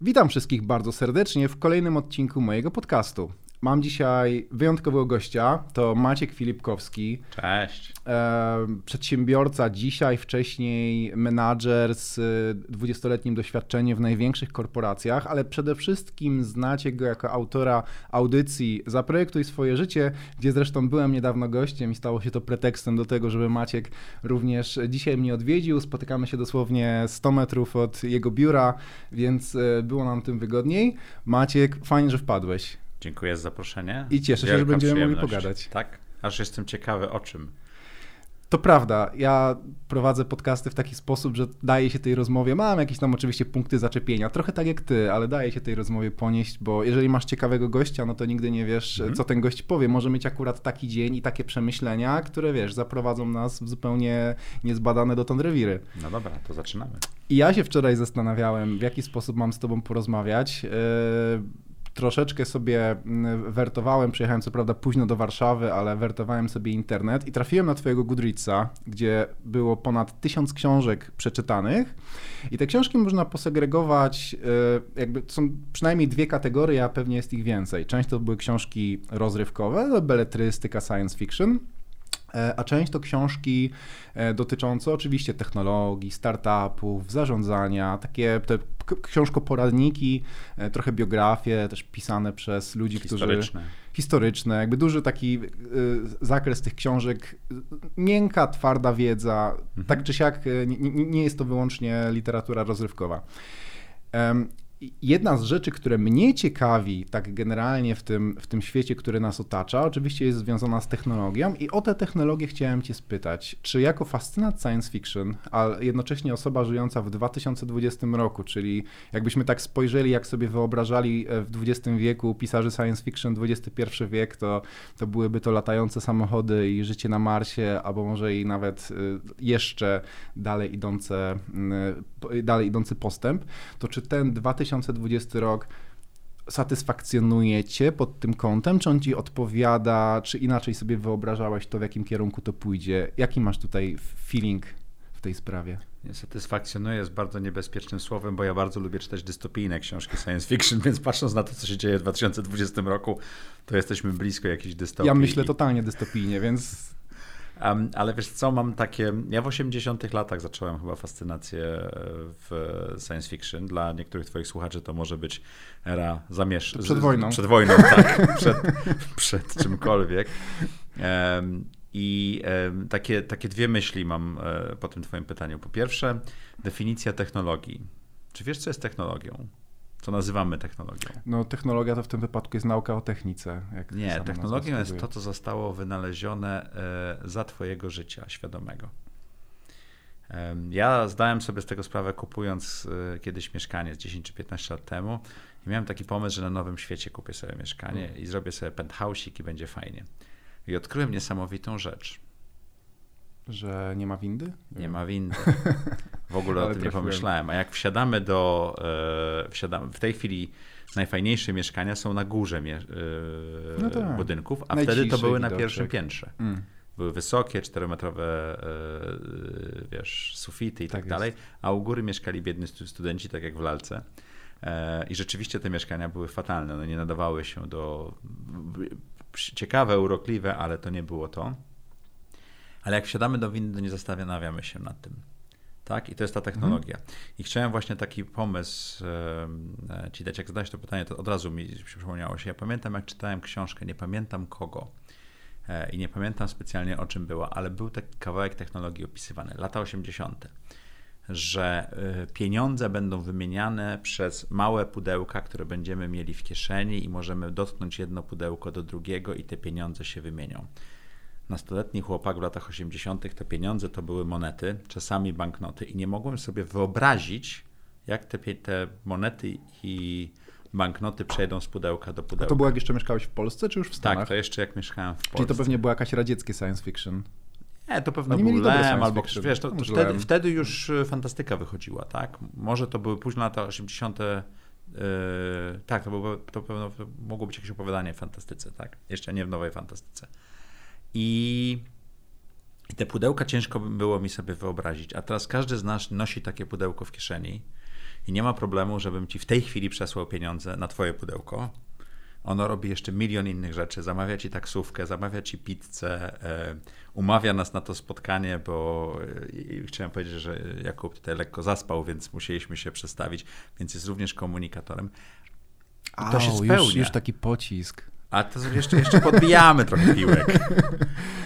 Witam wszystkich bardzo serdecznie w kolejnym odcinku mojego podcastu. Mam dzisiaj wyjątkowego gościa, to Maciek Filipkowski. Cześć. E, przedsiębiorca, dzisiaj wcześniej menadżer z 20-letnim doświadczeniem w największych korporacjach, ale przede wszystkim znacie go jako autora audycji Zaprojektuj swoje życie, gdzie zresztą byłem niedawno gościem i stało się to pretekstem do tego, żeby Maciek również dzisiaj mnie odwiedził. Spotykamy się dosłownie 100 metrów od jego biura, więc e, było nam tym wygodniej. Maciek, fajnie, że wpadłeś. Dziękuję za zaproszenie. I cieszę się, że będziemy mogli pogadać. Tak, aż jestem ciekawy o czym. To prawda, ja prowadzę podcasty w taki sposób, że daję się tej rozmowie, mam jakieś tam oczywiście punkty zaczepienia, trochę tak jak ty, ale daję się tej rozmowie ponieść, bo jeżeli masz ciekawego gościa, no to nigdy nie wiesz, mm. co ten gość powie. Może mieć akurat taki dzień i takie przemyślenia, które wiesz, zaprowadzą nas w zupełnie niezbadane dotąd rewiry. No dobra, to zaczynamy. I ja się wczoraj zastanawiałem, w jaki sposób mam z tobą porozmawiać. Yy troszeczkę sobie mm, wertowałem, przyjechałem co prawda późno do Warszawy, ale wertowałem sobie internet i trafiłem na twojego Goodreadsa, gdzie było ponad tysiąc książek przeczytanych i te książki można posegregować, y, jakby są przynajmniej dwie kategorie, a pewnie jest ich więcej. Część to były książki rozrywkowe, beletrystyka, science fiction, a część to książki e, dotyczące oczywiście technologii, startupów, zarządzania, takie te książkoporadniki, e, trochę biografie, też pisane przez ludzi, historyczne. którzy... Historyczne. Jakby duży taki zakres tych książek, miękka, twarda wiedza, mhm. tak czy siak nie, nie jest to wyłącznie literatura rozrywkowa. Jedna z rzeczy, które mnie ciekawi tak generalnie w tym, w tym świecie, który nas otacza, oczywiście jest związana z technologią i o tę technologię chciałem Cię spytać. Czy jako fascynat science fiction, a jednocześnie osoba żyjąca w 2020 roku, czyli jakbyśmy tak spojrzeli, jak sobie wyobrażali e, w XX wieku pisarze science fiction XXI wiek, to, to byłyby to latające samochody i życie na Marsie, albo może i nawet e, jeszcze dalej idące, dalej idący postęp, to czy ten 2000 2020 rok satysfakcjonuje cię pod tym kątem? Czy on ci odpowiada, czy inaczej sobie wyobrażałeś to, w jakim kierunku to pójdzie? Jaki masz tutaj feeling w tej sprawie? Nie, satysfakcjonuje jest bardzo niebezpiecznym słowem, bo ja bardzo lubię czytać dystopijne książki science fiction, więc patrząc na to, co się dzieje w 2020 roku, to jesteśmy blisko jakiejś dystopii. Ja myślę totalnie dystopijnie, więc Um, ale wiesz co, mam takie. Ja w 80 latach zacząłem chyba fascynację w science fiction. Dla niektórych Twoich słuchaczy to może być era zamiesz... Przed wojną. Przed wojną, tak. przed, przed czymkolwiek. Um, I takie, takie dwie myśli mam e, po tym Twoim pytaniu. Po pierwsze, definicja technologii. Czy wiesz, co jest technologią? Co nazywamy technologią. No, technologia to w tym wypadku jest nauka o technice. Nie, technologią jest to, co zostało wynalezione e, za Twojego życia świadomego. Ja zdałem sobie z tego sprawę, kupując e, kiedyś mieszkanie z 10 czy 15 lat temu i miałem taki pomysł, że na Nowym Świecie kupię sobie mieszkanie mm. i zrobię sobie penthouse'ik i będzie fajnie. I odkryłem niesamowitą rzecz. Że nie ma windy? Nie ma windy. W ogóle o tym nie pomyślałem. A jak wsiadamy do. E, wsiadamy, w tej chwili najfajniejsze mieszkania są na górze mie, e, no tak. budynków, a wtedy to były na pierwszym piętrze. Mm. Były wysokie, czterometrowe e, wiesz, sufity i tak, tak dalej, a u góry mieszkali biedni studenci, tak jak w lalce. E, I rzeczywiście te mieszkania były fatalne. No nie nadawały się do. Ciekawe, urokliwe, ale to nie było to. Ale jak wsiadamy do windy, nie zastanawiamy się nad tym. Tak? I to jest ta technologia. Mhm. I chciałem właśnie taki pomysł e, ci dać. Jak zadałeś to pytanie, to od razu mi przypomniało się. Ja pamiętam, jak czytałem książkę, nie pamiętam kogo e, i nie pamiętam specjalnie o czym była, ale był taki kawałek technologii opisywany, lata 80., że e, pieniądze będą wymieniane przez małe pudełka, które będziemy mieli w kieszeni i możemy dotknąć jedno pudełko do drugiego i te pieniądze się wymienią nastoletni chłopak w latach 80. te pieniądze to były monety, czasami banknoty i nie mogłem sobie wyobrazić, jak te, te monety i banknoty przejdą z pudełka do pudełka. A to było jak jeszcze mieszkałeś w Polsce, czy już w Stanach? Tak, to jeszcze jak mieszkałem w Polsce. Czyli to pewnie było jakieś radzieckie science fiction. Nie, to pewno był Lem, albo wiesz, to, to wtedy, wtedy, już y, fantastyka wychodziła, tak? Może to były późne lata 80. Yy, tak, to, było, to pewno to mogło być jakieś opowiadanie w fantastyce, tak? Jeszcze nie w nowej fantastyce. I, te pudełka ciężko było mi sobie wyobrazić. A teraz każdy z nas nosi takie pudełko w kieszeni i nie ma problemu, żebym ci w tej chwili przesłał pieniądze na twoje pudełko. Ono robi jeszcze milion innych rzeczy. Zamawia ci taksówkę, zamawia ci pizzę, e, umawia nas na to spotkanie, bo e, chciałem powiedzieć, że Jakub tutaj lekko zaspał, więc musieliśmy się przestawić, więc jest również komunikatorem. I to się spełnia. Już, już taki pocisk. A to jeszcze, jeszcze podbijamy trochę piłek.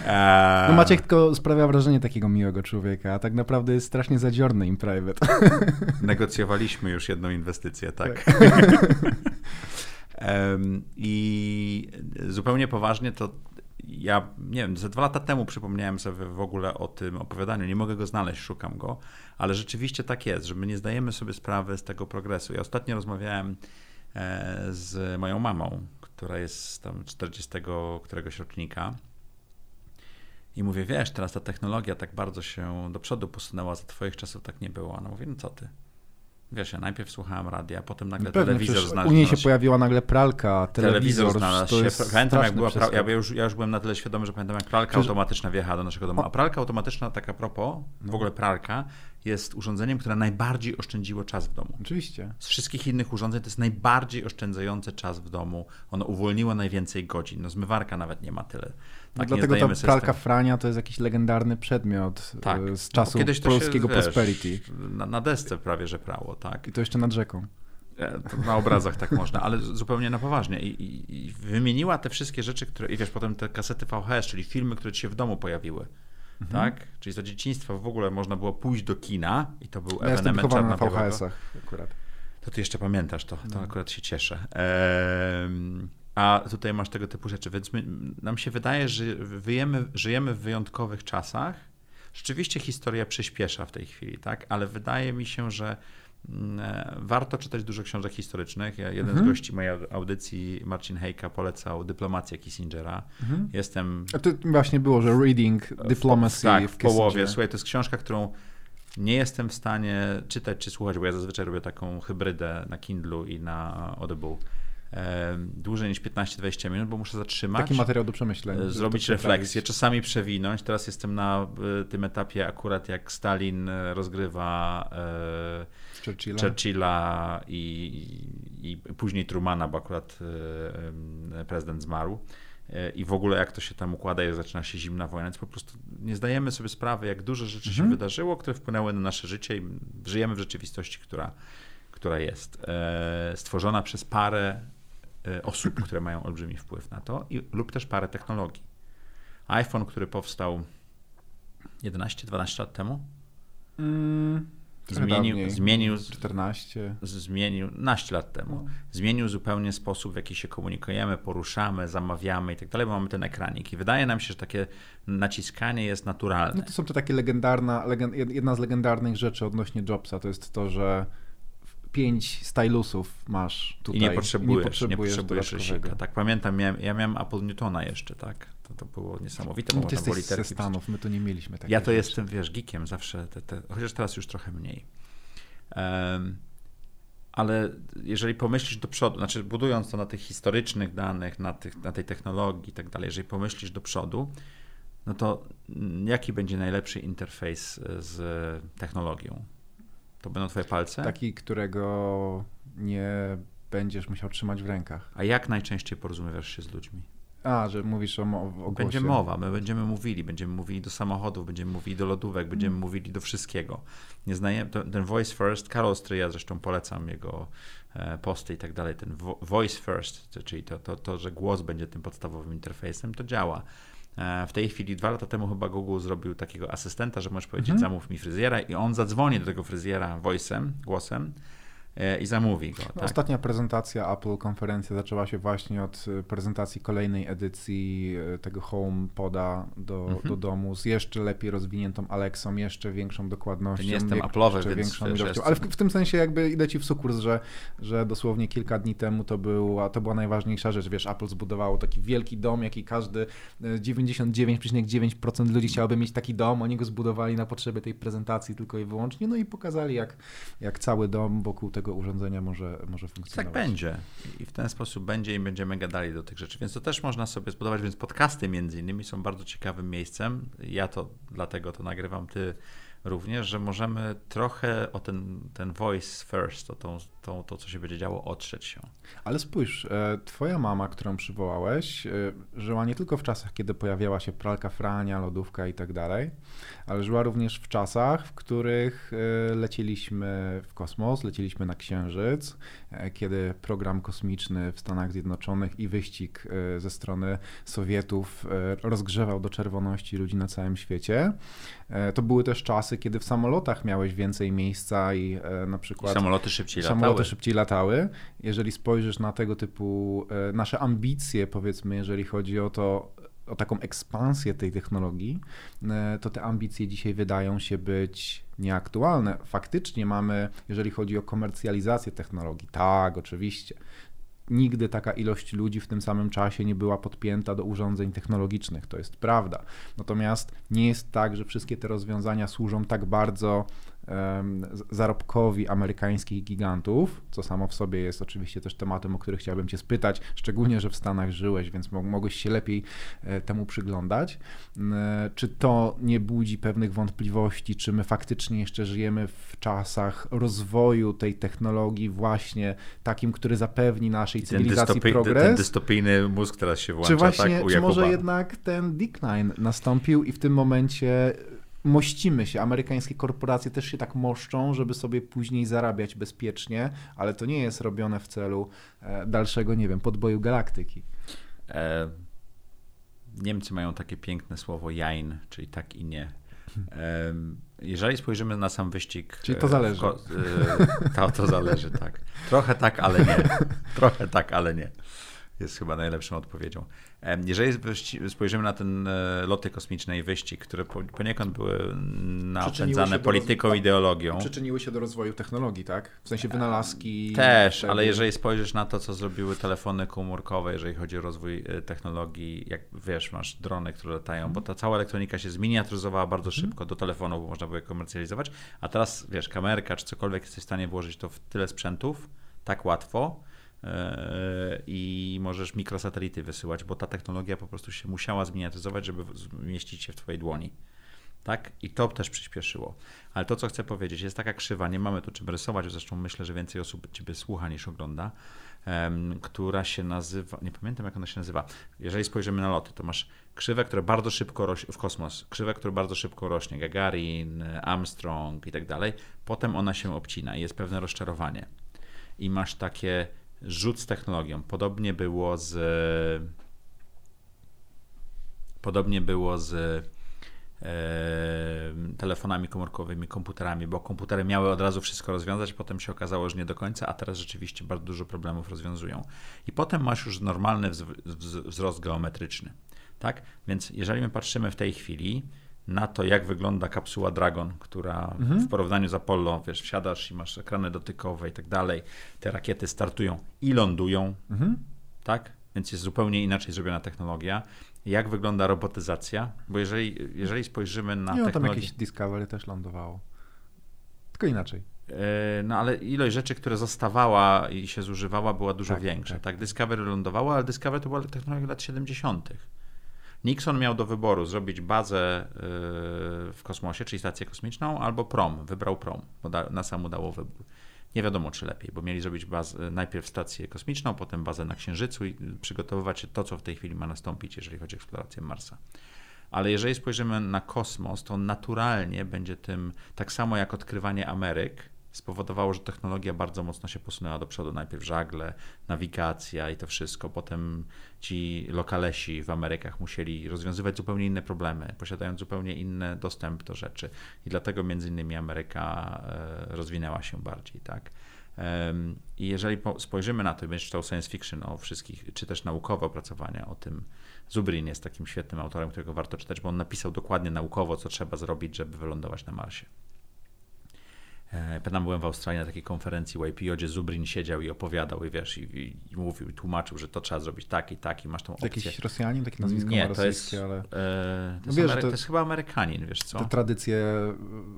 Eee... No Maciek tylko sprawia wrażenie takiego miłego człowieka, a tak naprawdę jest strasznie zadziorny im private. Negocjowaliśmy już jedną inwestycję, tak. tak. I zupełnie poważnie to ja, nie wiem, ze dwa lata temu przypomniałem sobie w ogóle o tym opowiadaniu. Nie mogę go znaleźć, szukam go, ale rzeczywiście tak jest, że my nie zdajemy sobie sprawy z tego progresu. Ja ostatnio rozmawiałem e, z moją mamą, która jest tam 40 któregoś rocznika. I mówię, wiesz, teraz ta technologia tak bardzo się do przodu posunęła, za twoich czasów tak nie było. Ona mówi, no co ty? Wiesz, ja najpierw słuchałem radia, potem nagle Pewnie, telewizor znalazł U niej się pojawiła nagle pralka, telewizor. telewizor znalazł się. Pamiętam, jak była pralka, ja, już, ja już byłem na tyle świadomy, że pamiętam, jak pralka Przecież... automatyczna wjechała do naszego domu. A pralka automatyczna, tak a propos, w ogóle pralka, jest urządzeniem, które najbardziej oszczędziło czas w domu. Oczywiście. Z wszystkich innych urządzeń to jest najbardziej oszczędzające czas w domu. Ono uwolniło najwięcej godzin. No zmywarka nawet nie ma tyle. No tak, no dlatego ta pralka Frania to jest jakiś legendarny przedmiot tak. E, z czasu no, polskiego się, prosperity. Wiesz, na, na, desce prawie, że prało, tak. I to jeszcze nad rzeką. E, na obrazach tak można, ale zupełnie na poważnie. I, i, I, wymieniła te wszystkie rzeczy, które. I wiesz, potem te kasety VHS, czyli filmy, które ci się w domu pojawiły. Mhm. Tak? Czyli za dzieciństwa w ogóle można było pójść do kina i to był ja ewenement na VHS-ach akurat. To ty jeszcze pamiętasz to, to no. akurat się cieszę. Ehm, a tutaj masz tego typu rzeczy, więc my, nam się wydaje, że wyjemy, żyjemy w wyjątkowych czasach. Rzeczywiście historia przyspiesza w tej chwili, tak? Ale wydaje mi się, że mm, e, warto czytać dużo książek historycznych. Ja, jeden mhm. z gości mojej audycji, Marcin Hejka, polecał Dyplomację Kissingera. Mhm. Jestem... A to właśnie było, że reading Diplomacy w, tak, w, w połowie. Słuchaj, to jest książka, którą nie jestem w stanie czytać czy słuchać, bo ja zazwyczaj robię taką hybrydę na Kindlu i na Audible dłużej niż 15-20 minut, bo muszę zatrzymać. Taki materiał do przemyślenia. Zrobić refleksję, czasami przewinąć. Teraz jestem na e, tym etapie akurat jak Stalin e, rozgrywa e, Churchilla, Churchilla i, i, później Trumana, bo akurat prezydent zmarł i w ogóle jak to się tam układa, jak zaczyna się zimna wojna, więc po prostu nie zdajemy sobie sprawy, jak dużo rzeczy mhm. się wydarzyło, które wpłynęły na nasze życie i żyjemy w rzeczywistości, która, która jest stworzona przez parę E, osób, które mają olbrzymi wpływ na to, i, lub też parę technologii. iPhone, który powstał 11-12 lat temu, mm, zmienił, zmienił 14. Zmienił, naście lat temu. No. Zmienił zupełnie sposób, w jaki się komunikujemy, poruszamy, zamawiamy i tak dalej, bo mamy ten ekranik. I wydaje nam się, że takie naciskanie jest naturalne. No to są to takie legendarna, legend, jedna z legendarnych rzeczy odnośnie Jobsa, to jest to, że pięć stylusów masz tutaj. I nie potrzebujesz, nie potrzebujesz, nie potrzebujesz Tak, pamiętam, miałem, ja miałem Apple Newtona jeszcze, tak. To, to było niesamowite. No, ty jesteś ze Stanów, my tu nie mieliśmy Ja to rzeczy. jestem, wiesz, geekiem zawsze, te, te, chociaż teraz już trochę mniej. Um, ale jeżeli pomyślisz do przodu, znaczy budując to na tych historycznych danych, na, tych, na tej technologii i tak dalej, jeżeli pomyślisz do przodu, no to jaki będzie najlepszy interfejs z technologią? To będą twoje palce? Taki, którego nie będziesz musiał trzymać w rękach. A jak najczęściej porozumiewasz się z ludźmi? A, że mówisz o, o głosie. Będzie mowa, my będziemy mówili, będziemy mówili do samochodów, będziemy mówili do lodówek, będziemy hmm. mówili do wszystkiego. Nie znajemy, ten voice first, Karol Stryja, zresztą polecam jego e, posty i tak dalej, ten voice first, czyli to, to, to, że głos będzie tym podstawowym interfejsem, to działa. E, w tej chwili, dwa lata temu chyba Google zrobił takiego asystenta, że możesz powiedzieć, mhm. zamów mi fryzjera i on zadzwoni do tego fryzjera voice'em, głosem i zamówi go. Tak? Ostatnia prezentacja Apple, konferencja zaczęła się właśnie od e, prezentacji kolejnej edycji e, tego Home Poda do, mhm. do domu z jeszcze lepiej rozwiniętą Alexą, jeszcze większą dokładnością. To nie jestem Apple'owy, więc większą ilością. Ale w, w, tym sensie jakby idę ci w sukurs, że, że dosłownie kilka dni temu to, był, to była najważniejsza rzecz. Wiesz, Apple zbudowało taki wielki dom, jaki każdy 99,9% ludzi chciałoby mieć taki dom. Oni go zbudowali na potrzeby tej prezentacji tylko i wyłącznie, no i pokazali jak, jak cały dom wokół tego tego urządzenia może, może funkcjonować. Tak będzie. I w ten sposób będzie i będziemy gadali do tych rzeczy. Więc to też można sobie zbudować. Więc podcasty między innymi są bardzo ciekawym miejscem. Ja to dlatego to nagrywam. Ty również, że możemy trochę o ten, ten voice first, o tą, tą, to, co się będzie działo, otrzeć się. Ale spójrz, e, twoja mama, którą przywołałeś, e, żyła nie tylko w czasach, kiedy pojawiała się pralka frania, lodówka i tak dalej, ale żyła również w czasach, w których e, lecieliśmy w kosmos, lecieliśmy na Księżyc, kiedy program kosmiczny w Stanach Zjednoczonych i wyścig ze strony Sowietów rozgrzewał do czerwoności ludzi na całym świecie. To były też czasy, kiedy w samolotach miałeś więcej miejsca i na przykład... I samoloty szybciej samoloty latały. szybciej latały. Jeżeli spojrzysz na tego typu e, nasze ambicje, powiedzmy, jeżeli chodzi o to, o taką ekspansję tej technologii, e, to te ambicje dzisiaj wydają się być nieaktualne. Faktycznie mamy, jeżeli chodzi o komercjalizację technologii, tak, oczywiście. Nigdy taka ilość ludzi w tym samym czasie nie była podpięta do urządzeń technologicznych, to jest prawda. Natomiast nie jest tak, że wszystkie te rozwiązania służą tak bardzo zarobkowi amerykańskich gigantów, co samo w sobie jest oczywiście też tematem, o który chciałbym Cię spytać, szczególnie, że w Stanach żyłeś, więc mogłeś się lepiej e, temu przyglądać. Czy to nie budzi pewnych wątpliwości, czy my faktycznie jeszcze żyjemy w czasach rozwoju tej technologii właśnie takim, który zapewni naszej cywilizacji dystopy, progres? Ten dystopijny mózg teraz się włącza, czy właśnie, tak? Czy może jednak ten decline nastąpił i w tym momencie mościmy się. Amerykańskie korporacje też się tak moszczą, żeby sobie później zarabiać bezpiecznie, ale to nie jest robione w celu e, dalszego, nie wiem, podboju galaktyki. E, Niemcy mają takie piękne słowo jain, czyli tak i nie. E, jeżeli spojrzymy na sam wyścig. Czyli to zależy. To, to zależy, tak. Trochę tak, ale nie. Trochę tak, ale nie. Jest chyba najlepszą odpowiedzią. Jeżeli spojrzymy na ten e, loty kosmiczne i wyścig, które poniekąd były napędzane polityką, roz... ideologią. Przyczyniły się do rozwoju technologii, tak? W sensie wynalazki. Też, tego... ale jeżeli spojrzysz na to, co zrobiły telefony komórkowe, jeżeli chodzi o rozwój e, technologii, jak wiesz, masz drony, które latają, bo ta cała elektronika się zminiaturyzowała bardzo mhm. szybko, do telefonu bo można było je komercjalizować, a teraz, wiesz, kamerka czy cokolwiek jesteś w stanie włożyć to w tyle sprzętów, tak łatwo, i możesz mikrosatelity wysyłać, bo ta technologia po prostu się musiała zminiatyzować, żeby zmieścić się w Twojej dłoni. Tak? I to też przyspieszyło. Ale to, co chcę powiedzieć, jest taka krzywa, nie mamy tu czym rysować, zresztą myślę, że więcej osób Ciebie słucha niż ogląda, um, która się nazywa, nie pamiętam jak ona się nazywa. Jeżeli spojrzymy na loty, to masz krzywę, która bardzo szybko rośnie w kosmos, krzywę, która bardzo szybko rośnie, Gagarin, Armstrong i tak dalej. Potem ona się obcina i jest pewne rozczarowanie. I masz takie rzut z technologią. Podobnie było z. Podobnie było z e, telefonami komórkowymi, komputerami, bo komputery miały od razu wszystko rozwiązać, potem się okazało, że nie do końca, a teraz rzeczywiście bardzo dużo problemów rozwiązują. I potem masz już normalny wzrost geometryczny. Tak? Więc jeżeli my patrzymy w tej chwili, na to, jak wygląda kapsuła Dragon, która mhm. w porównaniu z Apollo, wiesz, wsiadasz i masz ekrany dotykowe i tak dalej, te rakiety startują i lądują, mhm. tak? Więc jest zupełnie inaczej zrobiona technologia. Jak wygląda robotyzacja? Bo jeżeli, jeżeli spojrzymy na Nie, technologię... tam jakieś Discovery też lądowało. Tylko inaczej. E, no ale ilość rzeczy, które zostawała i się zużywała, była dużo tak, większa. Tak. tak, Discovery lądowało, ale Discovery to była technologia lat 70. Nixon miał do wyboru zrobić bazę y, w kosmosie, czyli stację kosmiczną, albo prom. Wybrał prom, bo NASA mu dało wybór. Nie wiadomo, czy lepiej, bo mieli zrobić bazę, najpierw stację kosmiczną, potem bazę na Księżycu i przygotowywać się to, co w tej chwili ma nastąpić, jeżeli chodzi o eksplorację Marsa. Ale jeżeli spojrzymy na kosmos, to naturalnie będzie tym, tak samo jak odkrywanie Ameryk, spowodowało, że technologia bardzo mocno się posunęła do przodu. Najpierw żagle, nawigacja i to wszystko. Potem ci lokalesi w Amerykach musieli rozwiązywać zupełnie inne problemy, posiadając zupełnie inny dostęp do rzeczy. I dlatego między innymi Ameryka e, rozwinęła się bardziej, tak? I jeżeli spojrzymy na to, będziesz czytał science fiction o wszystkich, czy też naukowe opracowania o tym, Zubrin jest takim świetnym autorem, którego warto czytać, bo on napisał dokładnie naukowo, co trzeba zrobić, żeby wylądować na Marsie. E, pamiętam, byłem w Australii na takiej konferencji YPO, gdzie Zubrin siedział i opowiadał i wiesz, i, i mówił i tłumaczył, że to trzeba zrobić tak i tak i masz tą opcję. Jakiś Rosjanin, takie nazwisko Nie, to jest, ale... E, to, jest wiesz, Amery- to, to, jest chyba Amerykanin, wiesz co? Te tradycje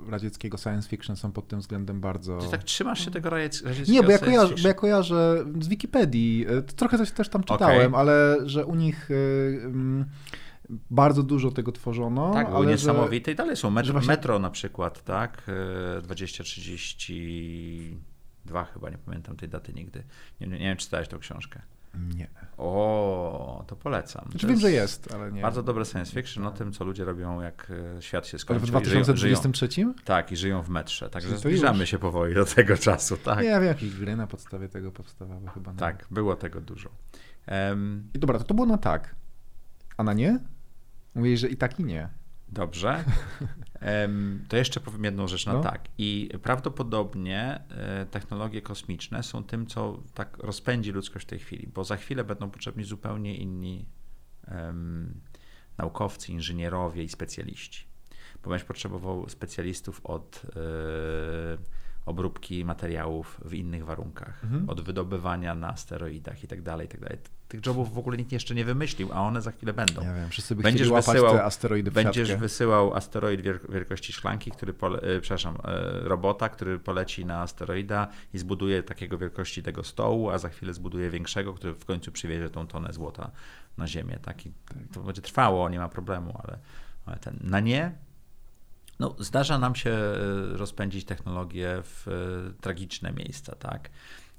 radzieckiego science fiction są pod tym względem bardzo... Ty tak trzymasz się tego radzieckiego Nie, bo ja, kojarzę, bo ja kojarzę z Wikipedii, e, trochę coś też tam czytałem, okay. ale że u nich... Yy, yy, bardzo dużo tego tworzono. Tak, było niesamowite że, i dalej są. Metro, właśnie... metro na przykład, tak? 2032 chyba, nie pamiętam tej daty nigdy. Nie, nie, nie wiem, czy czytałeś tą książkę. Nie. O, to polecam. Znaczy to wiem, że jest, ale nie. Bardzo dobre science fiction o tym, co ludzie robią, jak e, świat się skończy. Ale w 2023? Żyją, tak, i żyją w metrze. Także zbliżamy już. się powoli do tego czasu. Tak. Ja wiem, jakieś gry na podstawie tego powstawały chyba. Nie. Tak, było tego dużo. Um, I dobra, to, to było na tak. A na nie? Mówię, że i tak i nie. Dobrze. To jeszcze powiem jedną rzecz na no. tak. I prawdopodobnie e, technologie kosmiczne są tym, co tak rozpędzi ludzkość w tej chwili, bo za chwilę będą potrzebni zupełnie inni um, naukowcy, inżynierowie i specjaliści. Bo będziesz potrzebował specjalistów od yy, obróbki materiałów w innych warunkach, mhm. od wydobywania na steroidach i tak dalej, i tak dalej. Tych jobów w ogóle nikt jeszcze nie wymyślił, a one za chwilę będą. Ja wiem, wszyscy by będziesz wysyłał, te asteroidy Będziesz wysyłał asteroid wielkości szklanki, który, pole, e, przepraszam, e, robota, który poleci na asteroida i zbuduje takiego wielkości tego stołu, a za chwilę zbuduje większego, który w końcu przywiezie tą tonę złota na Ziemię. Taki, to będzie trwało, nie ma problemu, ale, ale ten, na nie no, zdarza nam się e, rozpędzić technologię w e, tragiczne miejsca, tak?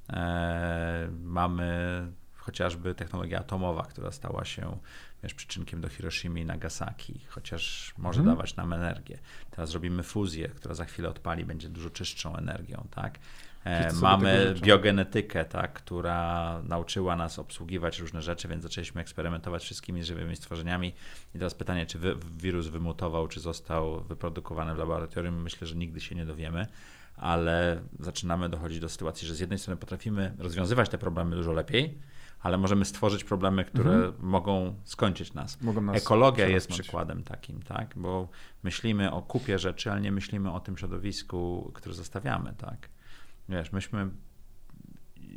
E, mamy chociażby technologia atomowa, która stała się wiesz, przyczynkiem do Hiroshimy i Nagasaki, chociaż może hmm. dawać nam energię. Teraz robimy fuzję, która za chwilę odpali, będzie dużo czystszą energią, tak? E, mamy biogenetykę, tak, która nauczyła nas obsługiwać różne rzeczy, więc zaczęliśmy eksperymentować wszystkimi żywymi stworzeniami. I teraz pytanie, czy wy, wirus wymutował, czy został wyprodukowany w laboratorium? Myślę, że nigdy się nie dowiemy, ale zaczynamy dochodzić do sytuacji, że z jednej strony potrafimy rozwiązywać te problemy dużo lepiej, ale możemy stworzyć problemy, które mhm. mogą skończyć nas. nas Ekologia jest przykładem takim, tak? bo myślimy o kupie rzeczy, ale nie myślimy o tym środowisku, które zostawiamy. Tak? Wiesz, myśmy,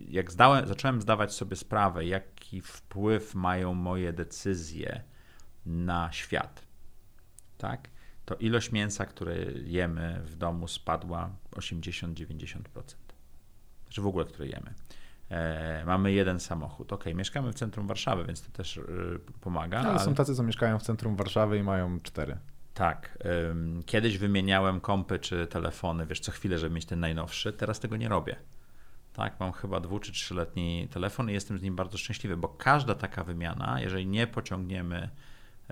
jak zdałem, zacząłem zdawać sobie sprawę, jaki wpływ mają moje decyzje na świat, tak? to ilość mięsa, które jemy w domu spadła 80-90%. Znaczy w ogóle, które jemy. E, mamy jeden samochód. Ok, mieszkamy w centrum Warszawy, więc to też y, pomaga. Ale, ale, są tacy, co mieszkają w centrum Warszawy i mają cztery. Tak. Kiedyś wymieniałem kompy czy telefony, wiesz, co chwilę, żeby mieć ten najnowszy. Teraz tego nie robię. Tak, mam chyba dwu czy trzyletni telefon i jestem z nim bardzo szczęśliwy, bo każda taka wymiana, jeżeli nie pociągniemy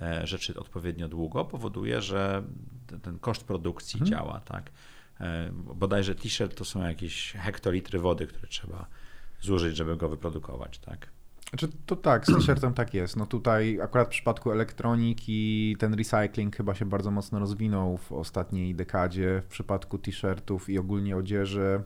e, rzeczy odpowiednio długo, powoduje, że ten koszt produkcji mhm. działa, tak. E, bodajże t-shirt to są jakieś hektolitry wody, które trzeba zużyć, żeby go wyprodukować, tak. Znaczy, to tak, z t-shirtem tak jest. No tutaj akurat w przypadku elektroniki ten recycling chyba się bardzo mocno rozwinął w ostatniej dekadzie. W przypadku t-shirtów i ogólnie odzieży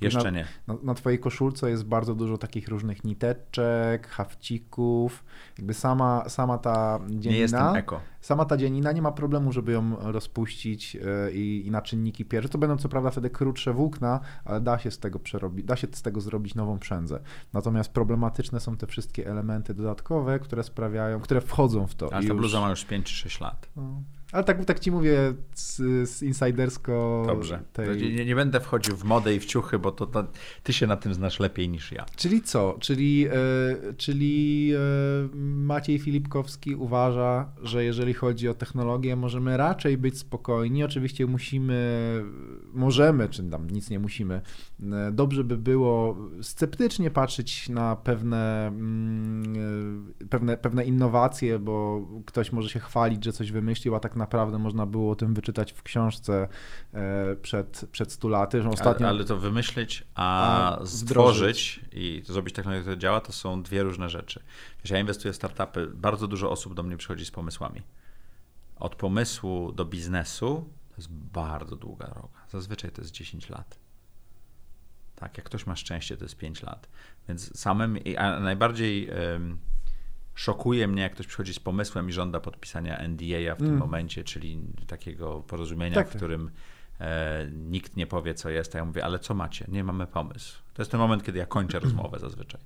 jeszcze nie. Na, na, twojej koszulce jest bardzo dużo takich różnych niteczek, hafcików. Jakby sama, sama ta dzienina. Nie jestem eko. Sama ta dzienina nie ma problemu, żeby ją rozpuścić e, i, i na czynniki pierwsze. To będą co prawda wtedy krótsze włókna, ale da się z tego przerobić, da się z tego zrobić nową przędzę. Natomiast problematyczne są te wszystkie elementy dodatkowe, które sprawiają, które wchodzą w to. Ale ta bluza ma już 5 czy 6 lat. No. Ale tak, tak ci mówię z, z insidersko. Dobrze. Tej... Nie, nie, będę wchodził w modę i w ciuchy, bo to, to, ty się na tym znasz lepiej niż ja. Czyli co? Czyli, e, czyli e, Maciej Filipkowski uważa, że jeżeli chodzi o technologię, możemy raczej być spokojni. Oczywiście musimy, możemy, czy tam nic nie musimy. E, dobrze by było sceptycznie patrzeć na pewne, e, pewne, pewne innowacje, bo ktoś może się chwalić, że coś wymyślił, a tak naprawdę można było o tym wyczytać w książce e, przed, przed 100 laty. Że ostatnio... ale, ale to wymyślić, a, a stworzyć i zrobić technologię, która działa, to są dwie różne rzeczy. Wiesz, ja inwestuję w startupy, bardzo dużo osób do mnie przychodzi z pomysłami. Od pomysłu do biznesu to jest bardzo długa droga. Zazwyczaj to jest 10 lat. Tak, jak ktoś ma szczęście, to jest 5 lat. Więc samym, a najbardziej szokuje mnie, jak ktoś przychodzi z pomysłem i żąda podpisania NDA w tym mm. momencie, czyli takiego porozumienia, tak, w tak. którym e, nikt nie powie, co jest, a ja mówię, ale co macie? Nie mamy pomysł. To jest ten moment, kiedy ja kończę rozmowę zazwyczaj.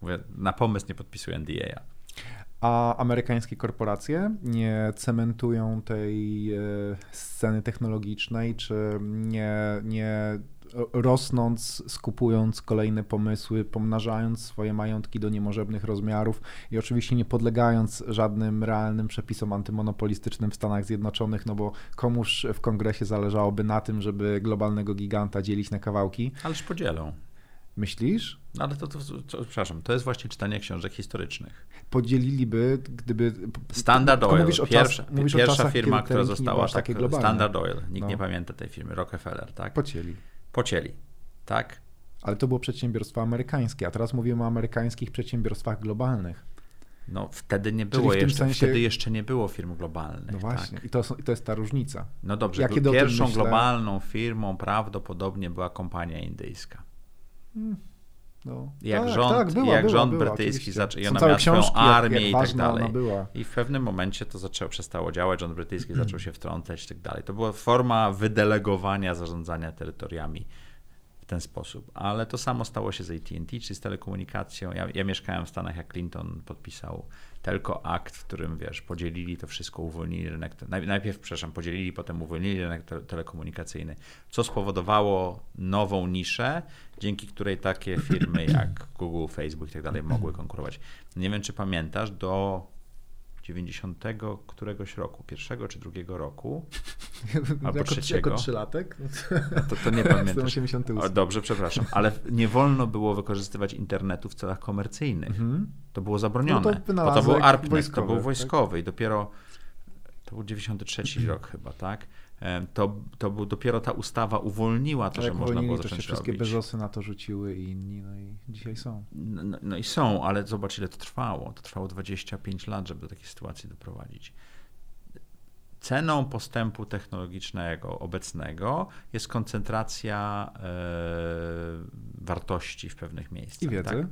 Mówię, na pomysł nie podpisuję NDA. A amerykańskie korporacje nie cementują tej e, sceny technologicznej, czy nie, nie rosnąc, skupując kolejne pomysły, pomnażając swoje majątki do niemożebnych rozmiarów i oczywiście nie podlegając żadnym realnym przepisom antymonopolistycznym w Stanach Zjednoczonych, no bo komuż w kongresie zależałoby na tym, żeby globalnego giganta dzielić na kawałki. Ależ podzielą. Myślisz? No ale to, to, to, przepraszam, to jest właśnie czytanie książek historycznych. Podzieliliby, gdyby... Standard Oil, mówisz o pierwsza, mówisz pierwsza o czasach, firma, która została tak, Standard Oil, nikt no. nie pamięta tej firmy, Rockefeller, tak? Pocieli. Pocieli, tak? Ale to było przedsiębiorstwo amerykańskie, a teraz mówimy o amerykańskich przedsiębiorstwach globalnych. No wtedy nie było jeszcze, sensie... wtedy jeszcze nie było firm globalnych. No właśnie, tak. I, to, I to jest ta różnica. No dobrze, ja pierwszą myślę... globalną firmą prawdopodobnie była kompania indyjska. Hmm. No. Jak tak, rząd, tak, była, jak była, rząd była, brytyjski zaczął, i ona miała swoją armię jak, jak i tak dalej. I w pewnym momencie to zaczęło, przestało działać, rząd brytyjski zaczął się wtrącać i tak dalej. To była forma wydelegowania zarządzania terytoriami ten sposób. Ale to samo stało się z AT&T, czy z telekomunikacją. Ja, ja mieszkałem w Stanach, jak Clinton podpisał tylko akt, w którym, wiesz, podzielili to wszystko, uwolnili rynek, najpierw, przepraszam, podzielili, potem uwolnili rynek telekomunikacyjny, co spowodowało nową niszę, dzięki której takie firmy jak Google, Facebook i tak dalej mogły konkurować. Nie wiem, czy pamiętasz, do 90 któregoś roku, pierwszego czy drugiego roku, albo jako, trzeciego. Jako trzylatek? No to, to nie pamiętam. O, dobrze, przepraszam, ale nie wolno było wykorzystywać internetu w celach komercyjnych. Mhm. To było zabronione, no to to był ARPANET, to był wojskowy tak? i dopiero to był 93 rok chyba, tak? To, to był dopiero ta ustawa uwolniła to, że można było zacząć to się wszystkie bezosy na to rzuciły i inni, no i dzisiaj są. No, no, no, i są, ale zobacz ile to trwało. To trwało 25 lat, żeby do takiej sytuacji doprowadzić. Ceną postępu technologicznego obecnego jest koncentracja e, wartości w pewnych miejscach. I wiedzy. Tak?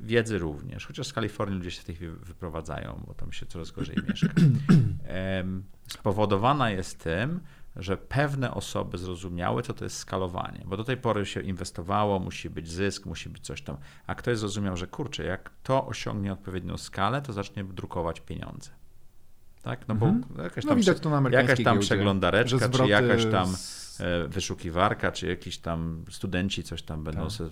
Wiedzy również, chociaż z Kalifornii ludzie się w tej chwili wyprowadzają, bo tam się coraz gorzej mieszka. Spowodowana jest tym, że pewne osoby zrozumiały, co to jest skalowanie, bo do tej pory się inwestowało, musi być zysk, musi być coś tam, a ktoś zrozumiał, że kurczę, jak to osiągnie odpowiednią skalę, to zacznie drukować pieniądze. Tak? No bo mhm. jakaś no tam, no widać to na jakaś tam giełdzie, przeglądareczka, czy jakaś tam. E, wyszukiwarka, czy jakiś tam studenci coś tam będą tak.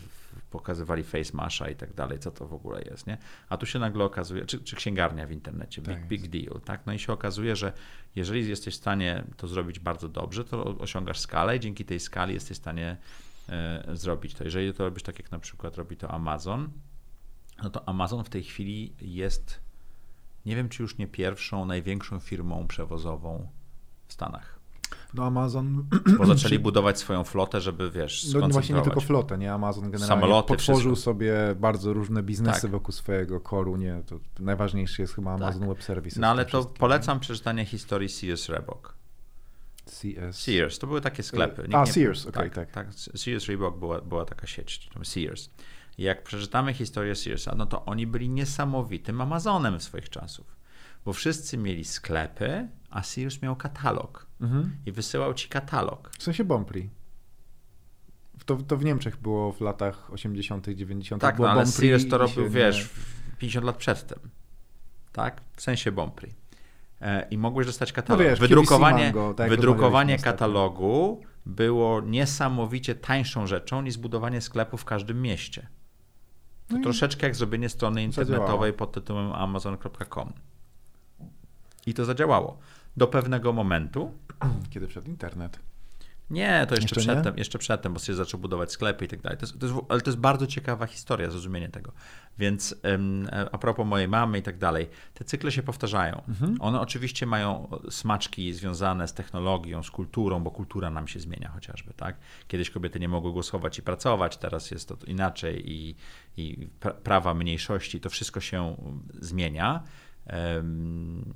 Pokazywali face masha i tak dalej, co to w ogóle jest, nie? A tu się nagle okazuje, czy, czy księgarnia w internecie, big, tak big deal, tak? No i się okazuje, że jeżeli jesteś w stanie to zrobić bardzo dobrze, to osiągasz skalę i dzięki tej skali jesteś w stanie e, zrobić to. Jeżeli to robisz tak, jak na przykład robi to Amazon, no to Amazon w tej chwili jest, nie wiem czy już nie pierwszą, największą firmą przewozową w Stanach. No Amazon... Bo zaczęli budować swoją flotę, żeby, wiesz, No właśnie nie tylko flotę, nie? Amazon generalnie Samoloty, potworzył wszystko. sobie bardzo różne biznesy tak. wokół swojego koru, nie? To najważniejszy jest chyba Amazon tak. Web Services. No ale to polecam nie? przeczytanie historii Sears Reebok. CS. Sears, to były takie sklepy. Nikt A, nie... Sears, okej, okay, tak, tak. Sears Reebok była, była taka sieć, Sears. jak przeczytamy historię Searsa, no to oni byli niesamowitym Amazonem swoich czasów bo wszyscy mieli sklepy, a Sears miał katalog mhm. i wysyłał ci katalog. W sensie Bompri. To, to w Niemczech było w latach 80., 90. Tak, no, ale Sears to robił, wiesz, 50 lat przedtem. Tak? W sensie Bompri. E, I mogłeś dostać katalog. No wiesz, wydrukowanie Mango, tak wydrukowanie katalogu było niesamowicie tańszą rzeczą niż zbudowanie sklepu w każdym mieście. To no troszeczkę jak zrobienie strony internetowej pod tytułem amazon.com. I to zadziałało. Do pewnego momentu. Kiedy wszedł internet. Nie, to jeszcze, jeszcze przedtem, nie? jeszcze przedtem, bo się zaczął budować sklepy i tak dalej. To jest, to jest, ale to jest bardzo ciekawa historia, zrozumienie tego. Więc um, a propos mojej mamy i tak dalej, te cykle się powtarzają. Mhm. One oczywiście mają smaczki związane z technologią, z kulturą, bo kultura nam się zmienia chociażby, tak? Kiedyś kobiety nie mogły głosować i pracować, teraz jest to inaczej i, i prawa mniejszości, to wszystko się zmienia. Um,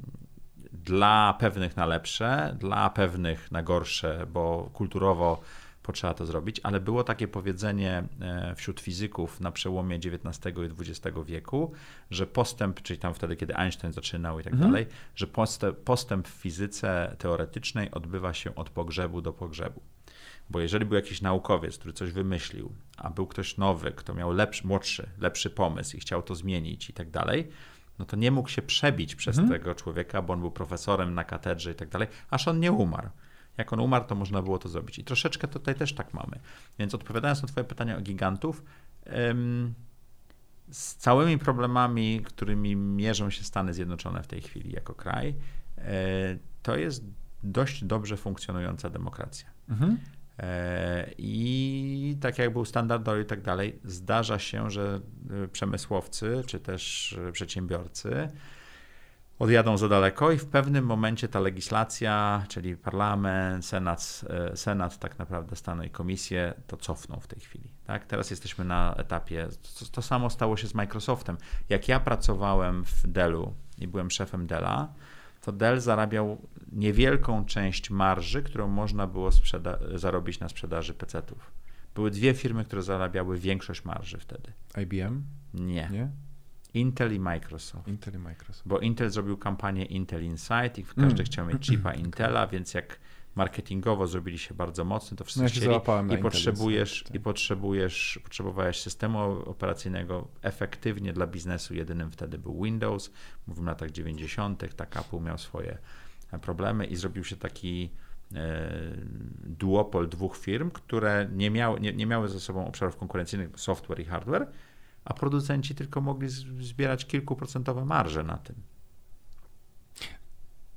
dla pewnych na lepsze, dla pewnych na gorsze, bo kulturowo potrzeba to zrobić, ale było takie powiedzenie e, wśród fizyków na przełomie XIX i XX wieku, że postęp, czyli tam wtedy, kiedy Einstein zaczynał i tak mhm. dalej, że postęp, postęp w fizyce teoretycznej odbywa się od pogrzebu do pogrzebu. Bo jeżeli był jakiś naukowiec, który coś wymyślił, a był ktoś nowy, kto miał lepszy, młodszy, lepszy pomysł i chciał to zmienić i tak dalej, no to nie mógł się przebić przez mhm. tego człowieka, bo on był profesorem na katedrze i tak dalej, aż on nie umarł. Jak on umarł, to można było to zrobić. I troszeczkę tutaj też tak mamy. Więc odpowiadając na Twoje pytanie o gigantów, z całymi problemami, którymi mierzą się Stany Zjednoczone w tej chwili jako kraj, e, to jest dość dobrze funkcjonująca demokracja. Mhm. E, I tak jak był standardowy i tak dalej, zdarza się, że e, przemysłowcy czy też przedsiębiorcy odjadą za daleko i w pewnym momencie ta legislacja, czyli parlament, senat, e, senat tak naprawdę Stanu i komisję to cofną w tej chwili. Tak? Teraz jesteśmy na etapie, to, to samo stało się z Microsoftem. Jak ja pracowałem w Dellu i byłem szefem Della, to Dell zarabiał niewielką część marży, którą można było zarobić na sprzedaży PC-ów. Były dwie firmy, które zarabiały większość marży wtedy. IBM? Nie. Nie? Intel i Microsoft. Intel i Microsoft. Bo Intel zrobił kampanię Intel Insight i każdy mm. chciał mieć chipa Intela, więc jak marketingowo zrobili się bardzo mocny, to wszyscy no ja chcieli i potrzebujesz, tak. i potrzebujesz, potrzebowałeś systemu operacyjnego efektywnie dla biznesu. Jedynym wtedy był Windows. Mówimy o latach 90., tak Apple miał swoje problemy i zrobił się taki e, duopol dwóch firm, które nie miały, nie, nie miały ze sobą obszarów konkurencyjnych, software i hardware, a producenci tylko mogli zbierać kilkuprocentowe marże na tym.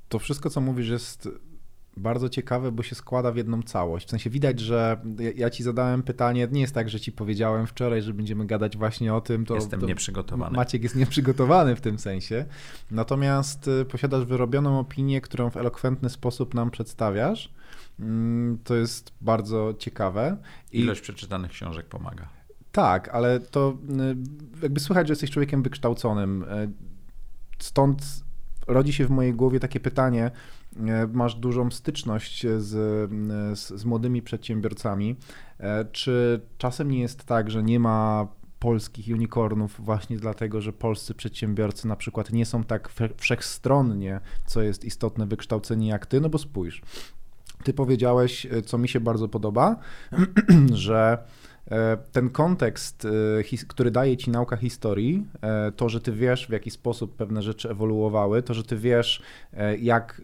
To wszystko, co mówisz, jest bardzo ciekawe, bo się składa w jedną całość. W sensie widać, że ja ci zadałem pytanie, nie jest tak, że ci powiedziałem wczoraj, że będziemy gadać właśnie o tym. To, Jestem to nieprzygotowany. Maciek jest nieprzygotowany w tym sensie. Natomiast y, posiadasz wyrobioną opinię, którą w elokwentny sposób nam przedstawiasz. Mm, to jest bardzo ciekawe. I... Ilość przeczytanych książek pomaga. Tak, ale to y, jakby słychać, że jesteś człowiekiem wykształconym. Y, stąd rodzi się w mojej głowie takie pytanie. Y, masz dużą styczność z, z, z młodymi przedsiębiorcami. Czy czasem nie jest tak, że nie ma polskich unicornów właśnie dlatego, że polscy przedsiębiorcy na przykład nie są tak wszechstronnie, co jest istotne, wykształceni jak ty? No bo spójrz, ty powiedziałeś, co mi się bardzo podoba, że E, ten kontekst, e, który daje ci nauka historii, e, to, że ty wiesz, w jaki sposób pewne rzeczy ewoluowały, to, że ty wiesz, jak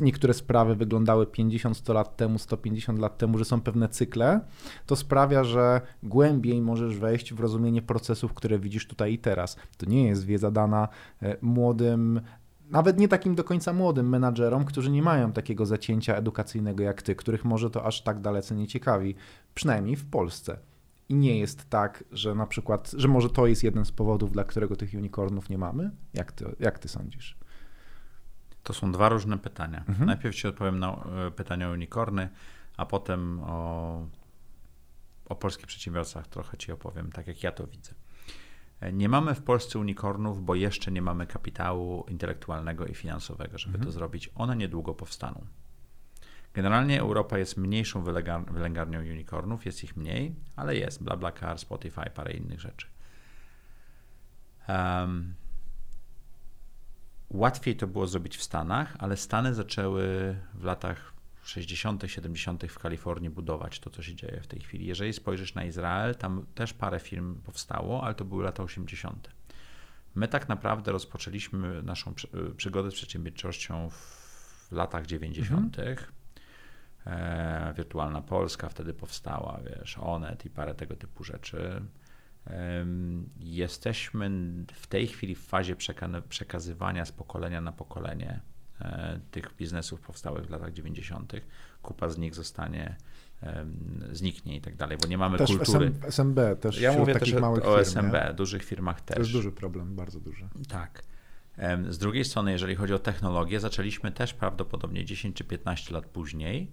niektóre sprawy wyglądały 50-100 lat temu, 150 lat temu, że są pewne cykle, to sprawia, że głębiej możesz wejść w rozumienie procesów, które widzisz tutaj i teraz. To nie jest wiedza dana młodym nawet nie takim do końca młodym menadżerom, którzy nie mają takiego zacięcia edukacyjnego jak ty, których może to aż tak dalece nie ciekawi, przynajmniej w Polsce. I nie jest tak, że na przykład, że może to jest jeden z powodów, dla którego tych unicornów nie mamy? Jak ty, jak ty sądzisz? To są dwa różne pytania. Mhm. Najpierw ci odpowiem na e, pytanie o unicorny, a potem o, o polskich przedsiębiorcach trochę ci opowiem, tak jak ja to widzę. E, nie mamy w Polsce unicornów, bo jeszcze nie mamy kapitału intelektualnego i finansowego, żeby mhm. to zrobić. One niedługo powstaną. Generalnie Europa jest mniejszą wylęgarnią unicornów, jest ich mniej, ale jest. BlaBlaCar, Spotify, parę innych rzeczy. Um, łatwiej to było zrobić w Stanach, ale Stany zaczęły w latach 60., 70. w Kalifornii budować to, co się dzieje w tej chwili. Jeżeli spojrzysz na Izrael, tam też parę firm powstało, ale to były lata 80. My tak naprawdę rozpoczęliśmy naszą przygodę z przedsiębiorczością w latach 90. Mhm e, Wirtualna Polska wtedy powstała, wiesz, Onet i parę tego typu rzeczy. E, jesteśmy w tej chwili w fazie przekazywania z pokolenia na pokolenie e, tych biznesów powstałych w latach 90. Kupa z nich zostanie zniknie i tak dalej, bo nie mamy też kultury. SM, SMB też. Ja mówię też małych o SMB, nie? dużych firmach też. To jest duży problem, bardzo duży. Tak. Z drugiej strony, jeżeli chodzi o technologię, zaczęliśmy też prawdopodobnie 10 czy 15 lat później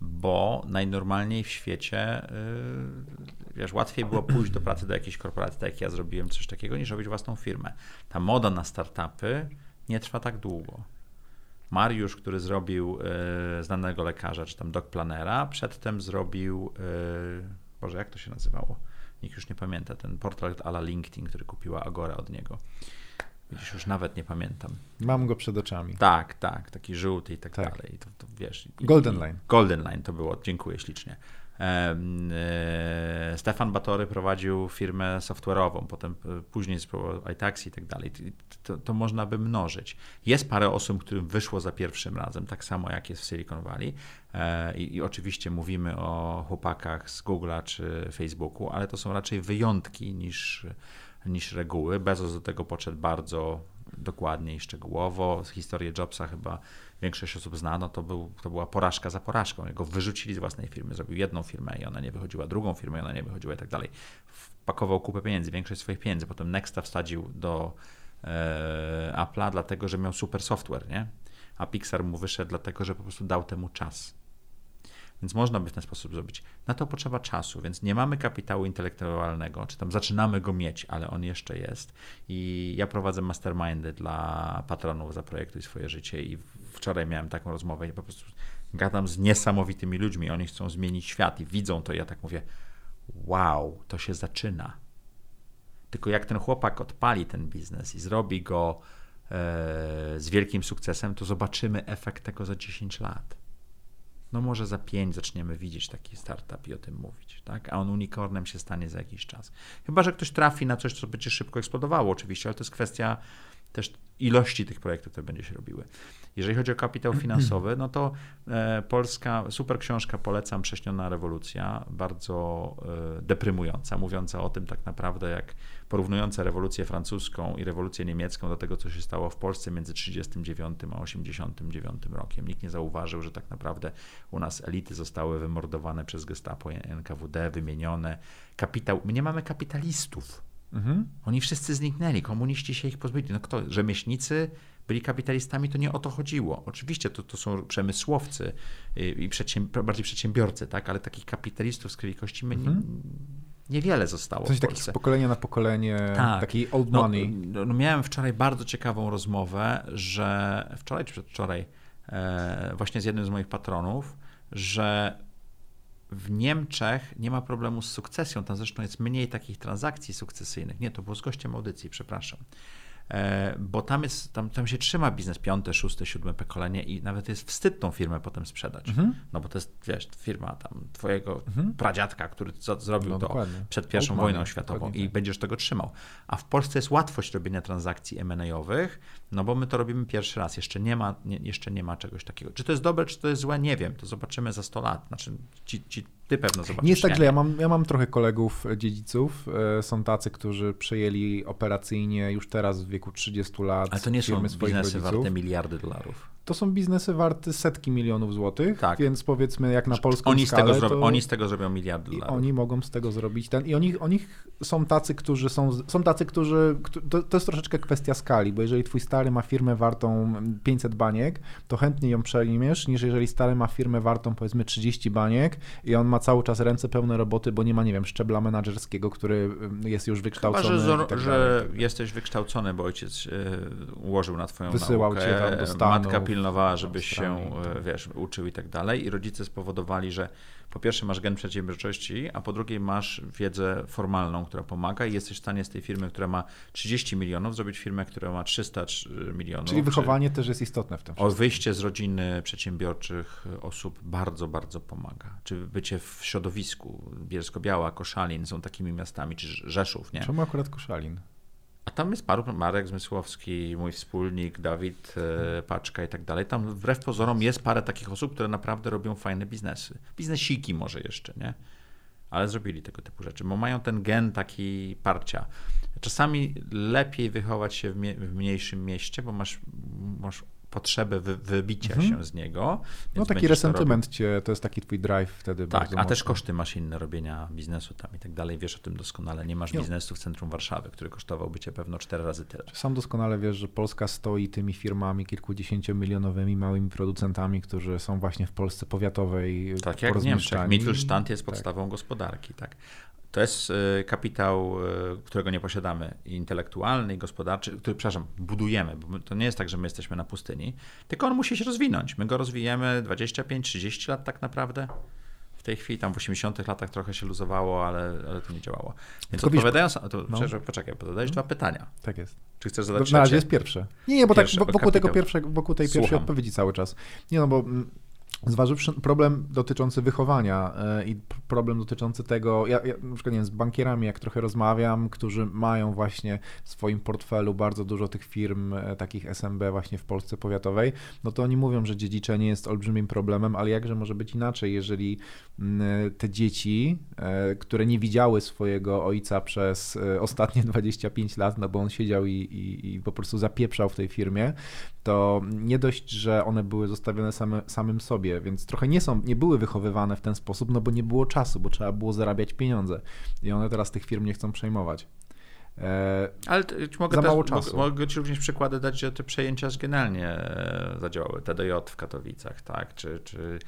bo najnormalniej w świecie, yy, wiesz, łatwiej było pójść do pracy do jakiejś korporacji, tak jak ja zrobiłem coś takiego, niż robić własną firmę. Ta moda na startupy nie trwa tak długo. Mariusz, który zrobił yy, znanego lekarza, czy tam planera, przedtem zrobił, yy, Boże, jak to się nazywało? Nikt już nie pamięta, ten portal ala LinkedIn, który kupiła Agora od niego. Widzisz, już nawet nie pamiętam. Mam go przed oczami. Tak, tak, taki żółty i tak, tak. dalej. To, to wiesz. I, Golden Line. Golden Line to było, dziękuję ślicznie. E, Stefan Batory prowadził firmę software'ową, potem e, później spróbował iTaxi i tak dalej. To, to, można by mnożyć. Jest parę osób, którym wyszło za pierwszym razem, tak samo jak jest w Silicon Valley. E, I, i oczywiście mówimy o chłopakach z Google'a czy Facebooku, ale to są raczej wyjątki niż, niż reguły. Bezos do tego podszedł bardzo dokładnie i szczegółowo. Z historii Jobsa chyba większość osób zna, no to, był, to była porażka za porażką. Jego wyrzucili z własnej firmy, zrobił jedną firmę i ona nie wychodziła, drugą firmę i ona nie wychodziła i tak dalej. Wpakował kupę pieniędzy, większość swoich pieniędzy. Potem Nexta wsadził do e, Apple'a, dlatego że miał super software, nie? A Pixar mu wyszedł dlatego, że po prostu dał temu czas. Więc można by w ten sposób zrobić. Na to potrzeba czasu, więc nie mamy kapitału intelektualnego, czy tam zaczynamy go mieć, ale on jeszcze jest. I ja prowadzę mastermindy dla patronów za projektu i swoje życie i wczoraj miałem taką rozmowę i po prostu gadam z niesamowitymi ludźmi. Oni chcą zmienić świat i widzą to. I ja tak mówię, wow, to się zaczyna. Tylko jak ten chłopak odpali ten biznes i zrobi go e, z wielkim sukcesem, to zobaczymy efekt tego za 10 lat no może za pięć zaczniemy widzieć taki startup i o tym mówić, tak? A on unicornem się stanie za jakiś czas. Chyba, że ktoś trafi na coś, co będzie szybko eksplodowało oczywiście, ale to jest kwestia też ilości tych projektów, które będzie się robiły. Jeżeli chodzi o kapitał finansowy, no to e, polska, super książka polecam, Prześniona rewolucja, bardzo e, deprymująca, mówiąca o tym tak naprawdę, jak porównująca rewolucję francuską i rewolucję niemiecką do tego, co się stało w Polsce między 1939 a 1989 rokiem. Nikt nie zauważył, że tak naprawdę u nas elity zostały wymordowane przez gestapo NKWD, wymienione. Kapitał, my nie mamy kapitalistów. Mhm. Oni wszyscy zniknęli, komuniści się ich pozbyli. No kto? Rzemieślnicy byli kapitalistami, to nie o to chodziło. Oczywiście to, to są przemysłowcy i przedsięb bardziej przedsiębiorcy, tak? ale takich kapitalistów z krwi kości my mhm. nie, niewiele zostało. W sensie takich z pokolenia na pokolenie, tak. taki old no, money. No, no, miałem wczoraj bardzo ciekawą rozmowę, że wczoraj czy przedwczoraj, e, właśnie z jednym z moich patronów, że w Niemczech nie ma problemu z sukcesją. Tam zresztą jest mniej takich transakcji sukcesyjnych. Nie, to było z gościem audycji, przepraszam. E, bo tam, jest, tam, tam się trzyma biznes piąte, szóste, siódme pokolenie i nawet jest wstyd tą firmę potem sprzedać. Mhm. No bo to jest, wiesz, firma tam twojego mhm. pradziadka, który zrobił no, to dokładnie. przed pierwszą wojną światową i tak. będziesz tego trzymał. A w Polsce jest łatwość robienia transakcji M&A-owych, no bo my to robimy pierwszy raz. Jeszcze nie ma, nie, jeszcze nie ma czegoś takiego. Czy to jest dobre, czy to jest złe, nie wiem. To zobaczymy za 100 lat. Znaczy ci, ci ty pewno zobaczysz. Nie jest tak źle. Ja mam, ja mam trochę kolegów, e, dziedziców. E, są tacy, którzy przejęli operacyjnie już teraz w wieku 30 lat. Ale to nie są biznesy rodziców. warte miliardy dolarów. To są biznesy warte setki milionów złotych, tak. więc powiedzmy jak na polską oni skalę, z tego. Oni z tego zrobią miliardy dolarów. Oni mogą z tego zrobić ten... I oni, oni są tacy, którzy są... Są tacy, którzy... To, to jest troszeczkę kwestia skali, bo jeżeli twój stary ma firmę wartą 500 baniek, to chętnie ją przejmiesz, niż jeżeli stary ma firmę wartą powiedzmy 30 baniek i on ma cały czas ręce pełne roboty, bo nie ma, nie wiem, szczebla menedżerskiego, który jest już wykształcony. Chyba, że, tak że jesteś wykształcony, bo ojciec e, ułożył na twoją Wysyłał naukę, cię tam do Stanów, matka pilnowała, żebyś się, e, wiesz, uczył i tak dalej i rodzice spowodowali, że po pierwsze masz gen przedsiębiorczości, a po drugie masz wiedzę formalną, która pomaga i jesteś w stanie z tej firmy, która ma 30 milionów, zrobić firmę, która ma 300 milionów. Czyli wychowanie czy... też jest istotne w tym. O wyjście z rodziny przedsiębiorczych osób bardzo, bardzo pomaga. Czy bycie w środowisku, Bielsko-Biała, Koszalin są takimi miastami, czy Rzeszów, nie? Czemu akurat Koszalin? Tam jest paru, Marek Zmysłowski, mój wspólnik, Dawid e, Paczka i tak dalej. Tam wbrew pozorom jest parę takich osób, które naprawdę robią fajne biznesy. Biznesiki może jeszcze, nie? Ale zrobili tego typu rzeczy, bo mają ten gen taki parcia. Czasami lepiej wychować się w mniejszym mieście, bo masz, masz potrzebę wy, wybicia mhm. się z niego. No taki resentyment cię, to jest taki twój drive wtedy Tak, a mocno. też koszty masz inne robienia biznesu tam i tak dalej, wiesz o tym doskonale. Nie masz no. biznesu w centrum Warszawy, który kosztowałby cię pewno cztery razy tyle. Sam doskonale wiesz, że Polska stoi tymi firmami kilkudziesięciomilionowymi małymi producentami, którzy są właśnie w Polsce powiatowej Tak jak w Niemczech. Mittelstand jest tak. podstawą tak. gospodarki, tak. To jest kapitał, y, którego nie posiadamy, intelektualny i gospodarczy, który, przepraszam, budujemy, bo to nie jest tak, że my jesteśmy na pustyni, tylko on musi się rozwinąć. My go rozwijemy 25-30 lat tak naprawdę. W tej chwili tam w 80 latach trochę się luzowało, ale, ale to nie działało. Więc tylko odpowiadając, to, no. poczekaj, zadajesz dwa pytania. Tak jest. Czy chcesz zadać Na razie jest pierwsze. Nie, nie, bo pierwsze, tak wokół, tego pierwsze, wokół tej pierwszej Słucham. odpowiedzi cały czas. Nie no, bo mm, Zważywszy problem dotyczący wychowania e, i problem dotyczący tego, ja, ja na przykład nie wiem, z bankierami, jak trochę rozmawiam, którzy mają właśnie w swoim portfelu bardzo dużo tych firm, e, takich SMB właśnie w Polsce powiatowej, no to oni mówią, że dziedziczenie jest olbrzymim problemem, ale jakże może być inaczej, jeżeli te dzieci, e, które nie widziały swojego ojca przez ostatnie 25 lat, no bo on siedział i, i, i po prostu zapieprzał w tej firmie, to nie dość, że one były zostawione same, samym sobie, więc trochę nie są, nie były wychowywane w ten sposób, no bo nie było czasu, bo trzeba było zarabiać pieniądze i one teraz tych firm nie chcą przejmować. E, Ale mogę, też, mogę, mogę, Ci również przykłady dać, że te przejęcia generalnie e, zadziałały. TDJ w Katowicach, tak? Czy, czy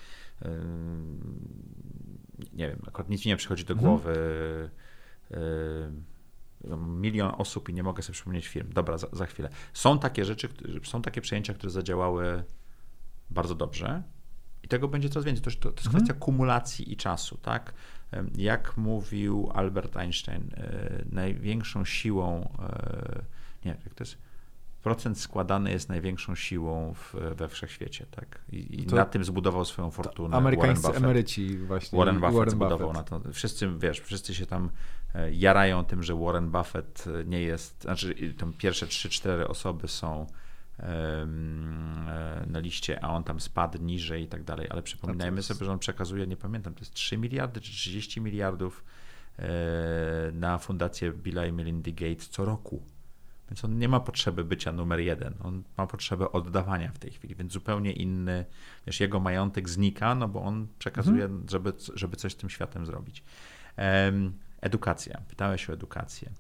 nie wiem, akurat nic mi nie przychodzi do mhm. głowy. Yy, milion osób i nie mogę sobie przypomnieć firm. Dobra, za, za chwilę. Są takie rzeczy, są takie przejęcia, które zadziałały bardzo dobrze i tego będzie coraz więcej. To, to, to jest mhm. kwestia kumulacji i czasu, tak? Jak mówił Albert Einstein, e, największą siłą, e, nie, jak to jest? procent składany jest największą siłą w, we wszechświecie, tak? I, i na tym zbudował swoją fortunę. Amerykańscy emeryci właśnie. Warren Buffett Warren zbudował Buffett. na to. Wszyscy, wiesz, wszyscy się tam e, jarają tym, że Warren Buffett nie jest, znaczy tam pierwsze 3-4 osoby są na liście, a on tam spadł niżej i tak dalej, ale przypominajmy jest... sobie, że on przekazuje, nie pamiętam, to jest 3 miliardy czy 30 miliardów e, na fundację Billa i Melinda Gates co roku. Więc on nie ma potrzeby bycia numer jeden. On ma potrzebę oddawania w tej chwili, więc zupełnie inny, wiesz, jego majątek znika, no bo on przekazuje, mhm. żeby, żeby coś z tym światem zrobić. Edukacja. Pytałeś o edukację.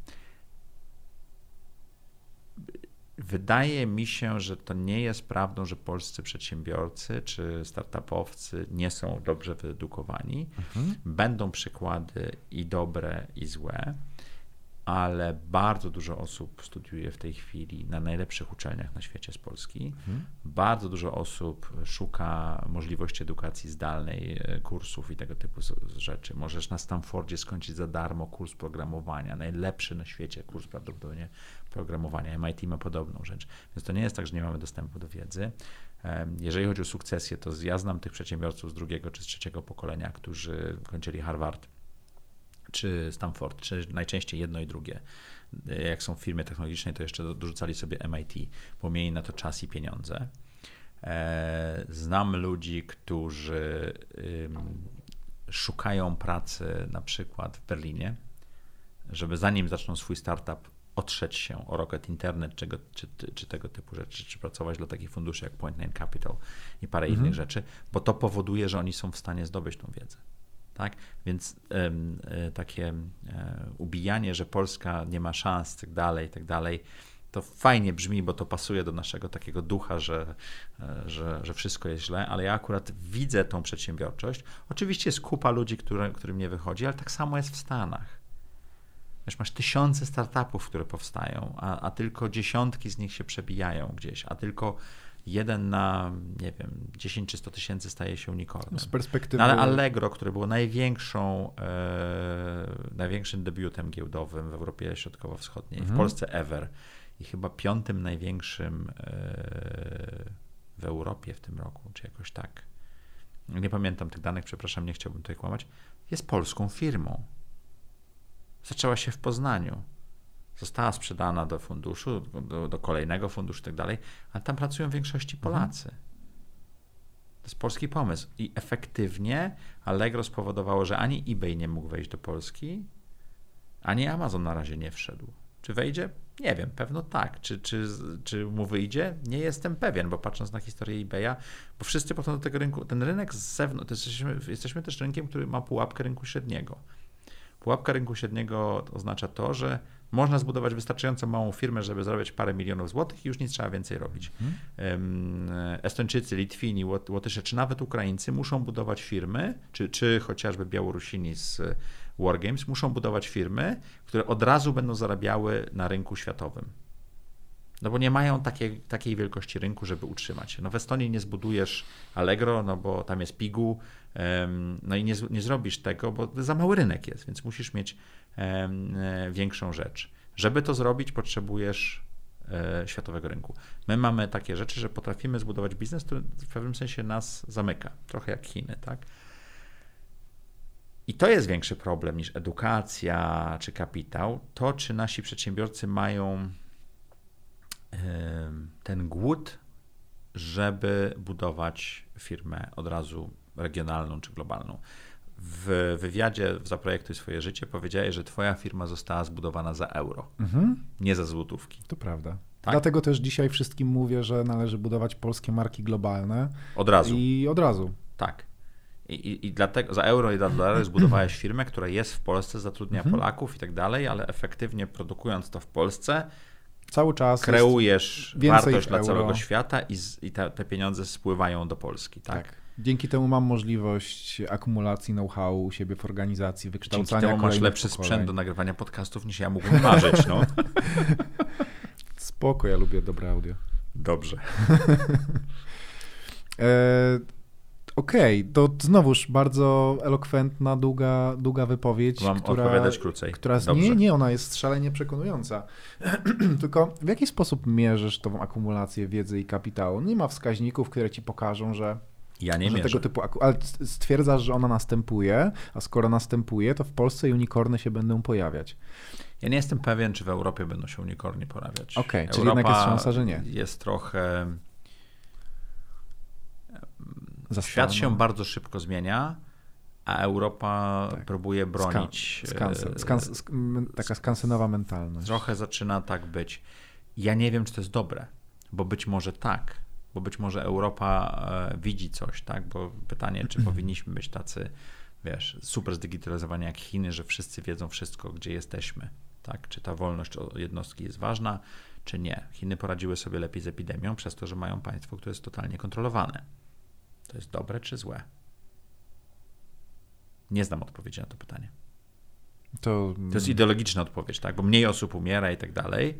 Wydaje mi się, że to nie jest prawdą, że polscy przedsiębiorcy czy startupowcy nie są dobrze wyedukowani. Mhm. Będą przykłady i dobre, i złe ale bardzo dużo osób studiuje w tej chwili na najlepszych uczelniach na świecie z Polski. Mhm. Bardzo dużo osób szuka możliwości edukacji zdalnej, e, kursów i tego typu rzeczy. Możesz na Stanfordzie skończyć za darmo kurs programowania, najlepszy na świecie kurs prawdopodobnie programowania. MIT ma podobną rzecz. Więc to nie jest tak, że nie mamy dostępu do wiedzy. Jeżeli chodzi o sukcesję, to ja znam tych przedsiębiorców z drugiego czy z trzeciego pokolenia, którzy kończyli Harvard czy Stanford, czy najczęściej jedno i drugie. Jak są w firmie technologicznej, to jeszcze dorzucali sobie MIT, bo mieli na to czas i pieniądze. E, znam ludzi, którzy szukają pracy na przykład w Berlinie, żeby zanim zaczną swój startup, otrzeć się o Rocket Internet czy, czy, czy, tego typu rzeczy, czy pracować dla takich funduszy jak Point Nine Capital i parę mhm. innych rzeczy, bo to powoduje, że oni są w stanie zdobyć tą wiedzę. Tak? Więc y, takie y, ubijanie, że Polska nie ma szans, tak dalej, tak dalej, to fajnie brzmi, bo to pasuje do naszego takiego ducha, że, e, że, że wszystko jest źle, ale ja akurat widzę tą przedsiębiorczość. Oczywiście jest kupa ludzi, które, którym nie wychodzi, ale tak samo jest w Stanach. Wiesz, masz tysiące startupów, które powstają, a, a tylko dziesiątki z nich się przebijają gdzieś, a tylko jeden na, nie wiem, 10 czy 100 tysięcy staje się unicornem. Z perspektywy... No, ale Allegro, które było największą, e, największym debiutem giełdowym w Europie Środkowo-Wschodniej, mhm. w Polsce ever i chyba piątym największym e, w Europie w tym roku, czy jakoś tak. Nie pamiętam tych danych, przepraszam, nie chciałbym tutaj kłamać. Jest polską firmą. Zaczęła się w Poznaniu została sprzedana do funduszu, do, do kolejnego funduszu i tak dalej, ale tam pracują w większości mhm. Polacy. Mhm. To jest polski pomysł. I efektywnie Allegro spowodowało, że ani eBay nie mógł wejść do Polski, ani Amazon na razie nie wszedł. Czy wejdzie? Nie wiem, pewno tak. Czy, czy, czy mu wyjdzie? Nie jestem pewien, bo patrząc na historię eBaya, bo wszyscy potem do tego rynku, ten rynek z zewnątrz, jesteśmy, jesteśmy też rynkiem, który ma pułapkę rynku średniego. Pułapka rynku średniego oznacza to, że można zbudować wystarczająco małą firmę, żeby zarabiać parę milionów złotych i już nic trzeba więcej robić. Hmm. Estończycy, Litwini, Łotysze, czy nawet Ukraińcy muszą budować firmy, czy, czy chociażby Białorusini z Wargames, muszą budować firmy, które od razu będą zarabiały na rynku światowym. No bo nie mają takiej, takiej wielkości rynku, żeby utrzymać się. No w Estonii nie zbudujesz Allegro, no bo tam jest Pigu, no i nie, nie zrobisz tego, bo za mały rynek jest, więc musisz mieć większą rzecz. Żeby to zrobić, potrzebujesz e, światowego rynku. My mamy takie rzeczy, że potrafimy zbudować biznes, który w pewnym sensie nas zamyka, trochę jak Chiny, tak? I to jest większy problem niż edukacja czy kapitał. To, czy nasi przedsiębiorcy mają ten głód, żeby budować firmę od razu regionalną czy globalną. W wywiadzie w Zaprojektuj swoje życie powiedziałeś, że twoja firma została zbudowana za euro, mhm. nie za złotówki. To prawda. Tak? Dlatego też dzisiaj wszystkim mówię, że należy budować polskie marki globalne. Od razu. I od razu. Tak. I, i, I, dlatego za euro i dla dolara zbudowałeś firmę, która jest w Polsce, zatrudnia mhm. Polaków i tak dalej, ale efektywnie produkując to w Polsce, cały czas kreujesz wartość dla całego świata i, z, i te, te, pieniądze spływają do Polski. Tak? tak. Dzięki temu mam możliwość akumulacji know-how u siebie w organizacji, wykształcania Dzięki temu masz lepszy pokoleń. sprzęt do nagrywania podcastów niż ja mógłbym marzyć. No. Spoko, ja lubię dobre audio. Dobrze. e Okej, okay, to znowuż bardzo elokwentna, długa, długa wypowiedź. Mam która, odpowiadać krócej. Która, nie, nie, ona jest szalenie przekonująca. Tylko w jaki sposób mierzysz tą akumulację wiedzy i kapitału? Nie ma wskaźników, które ci pokażą, że ja nie że tego typu, ale stwierdzasz, że ona następuje, a skoro następuje, to w Polsce unikorny się będą pojawiać. Ja nie jestem pewien, czy w Europie będą się unikorni pojawiać. Okej, okay, czyli jednak jest szansa, że nie. Jest trochę Świat się bardzo szybko zmienia, a Europa tak. próbuje bronić. Skan, skans, skans, taka skansenowa mentalność. Trochę zaczyna tak być. Ja nie wiem, czy to jest dobre, bo być może tak, bo być może Europa e, widzi coś, tak? Bo pytanie, czy powinniśmy być tacy, wiesz, super zdigitalizowani jak Chiny, że wszyscy wiedzą wszystko, gdzie jesteśmy, tak? Czy ta wolność jednostki jest ważna, czy nie? Chiny poradziły sobie lepiej z epidemią przez to, że mają państwo, które jest totalnie kontrolowane. To jest dobre czy złe? Nie znam odpowiedzi na to pytanie. To, to jest ideologiczna odpowiedź, tak? Bo mniej osób umiera i tak dalej,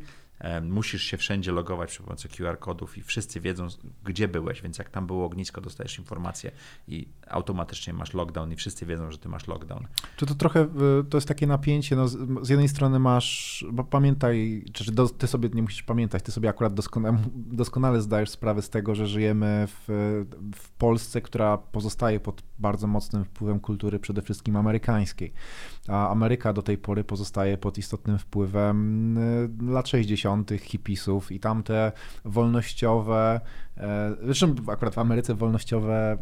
musisz się wszędzie logować przy pomocy QR-kodów i wszyscy wiedzą, gdzie byłeś, więc jak tam było ognisko, dostajesz informację i automatycznie masz lockdown i wszyscy wiedzą, że ty masz lockdown. Czy to trochę, to jest takie napięcie, no z, jednej strony masz, pamiętaj, czy do, ty sobie nie musisz pamiętać, ty sobie akurat doskonale, doskonale zdajesz sprawę z tego, że żyjemy w, w Polsce, która pozostaje pod bardzo mocnym wpływem kultury przede wszystkim amerykańskiej, a Ameryka do tej pory pozostaje pod istotnym wpływem y, lat 60 80. hipisów i tamte wolnościowe, e, zresztą akurat w Ameryce wolnościowe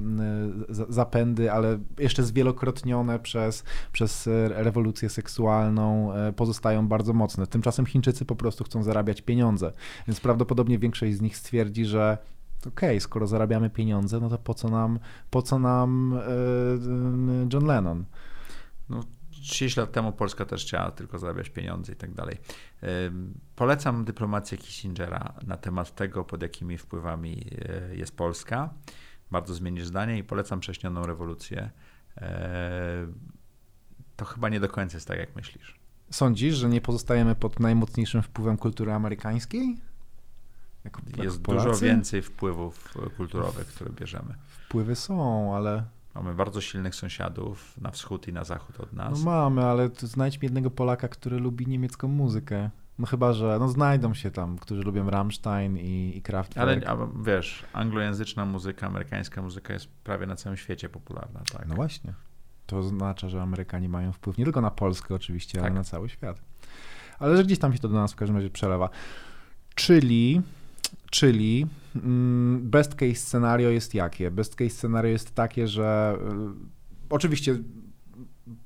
zapędy, ale jeszcze zwielokrotnione przez, przez rewolucję seksualną e, pozostają bardzo mocne. Tymczasem Chińczycy po prostu chcą zarabiać pieniądze, więc prawdopodobnie większość z nich stwierdzi, że okej, okay, skoro zarabiamy pieniądze, no to po co nam, po co nam e, John Lennon? No, 30 lat temu Polska też chciała tylko zarabiać pieniądze i tak dalej. Polecam dyplomację Kissingera na temat tego, pod jakimi wpływami e, jest Polska. Bardzo zmienisz zdanie i polecam prześnioną rewolucję. E, to chyba nie do końca jest tak, jak myślisz. Sądzisz, że nie pozostajemy pod najmocniejszym wpływem kultury amerykańskiej? Jako, jest dużo więcej wpływów kulturowych, które bierzemy. Wpływy są, ale Mamy bardzo silnych sąsiadów na wschód i na zachód od nas. No mamy, ale znajdź mi jednego Polaka, który lubi niemiecką muzykę. No chyba, że no znajdą się tam, którzy lubią Rammstein i, i Kraftwerk. Ale wiesz, anglojęzyczna muzyka, amerykańska muzyka jest prawie na całym świecie popularna. Tak? No właśnie. To oznacza, że Amerykanie mają wpływ nie tylko na Polskę oczywiście, tak. ale na cały świat. Ale że gdzieś tam się to do nas w każdym razie przelewa. Czyli Czyli mm, best case scenario jest jakie? Best case scenario jest takie, że y, oczywiście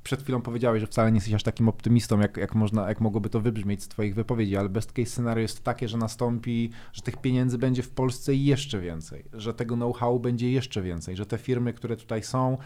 przed chwilą powiedziałeś, że wcale nie jesteś aż takim optymistą, jak, jak, można, jak mogłoby to wybrzmieć z twoich wypowiedzi, ale best case scenario jest takie, że nastąpi, że tych pieniędzy będzie w Polsce jeszcze więcej, że tego know-how będzie jeszcze więcej, że te firmy, które tutaj są,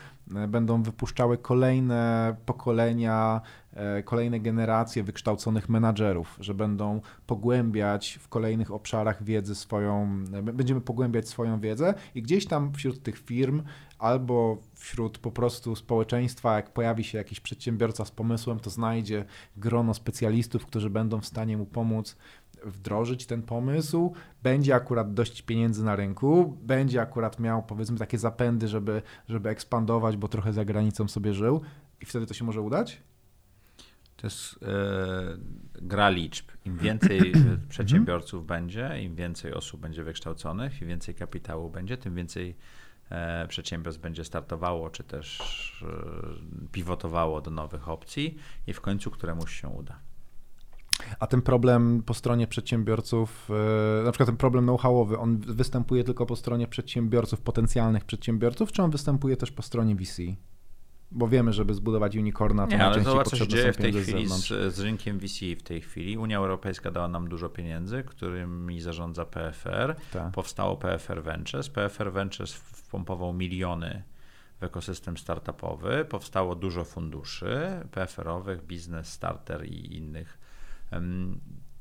y, będą wypuszczały kolejne pokolenia E, kolejne generacje wykształconych menadżerów, że będą pogłębiać w kolejnych obszarach wiedzy swoją, będziemy pogłębiać swoją wiedzę i gdzieś tam wśród tych firm albo wśród po prostu społeczeństwa, jak pojawi się jakiś przedsiębiorca z pomysłem, to znajdzie grono specjalistów, którzy będą w stanie mu pomóc wdrożyć ten pomysł, będzie akurat dość pieniędzy na rynku, będzie akurat miał powiedzmy takie zapędy, żeby, żeby ekspandować, bo trochę za granicą sobie żył i wtedy to się może udać? To jest e, gra liczb. Im więcej mhm. przedsiębiorców będzie, im więcej osób będzie wykształconych, im więcej kapitału będzie, tym więcej e, przedsiębiorstw będzie startowało, czy też e, pivotowało do nowych opcji i w końcu któremuś się uda. A ten problem po stronie przedsiębiorców, e, na przykład ten problem know-howowy, on występuje tylko po stronie przedsiębiorców, potencjalnych przedsiębiorców, czy on występuje też po stronie VC? Bo wiemy, żeby zbudować unicorna, to Nie, ale zobacz, co się dzieje w tej chwili z, z, rynkiem VC w tej chwili. Unia Europejska dała nam dużo pieniędzy, którymi zarządza PFR. Tak. Powstało PFR Ventures. PFR Ventures wpompował miliony w ekosystem startupowy. Powstało dużo funduszy PFR-owych, Business Starter i innych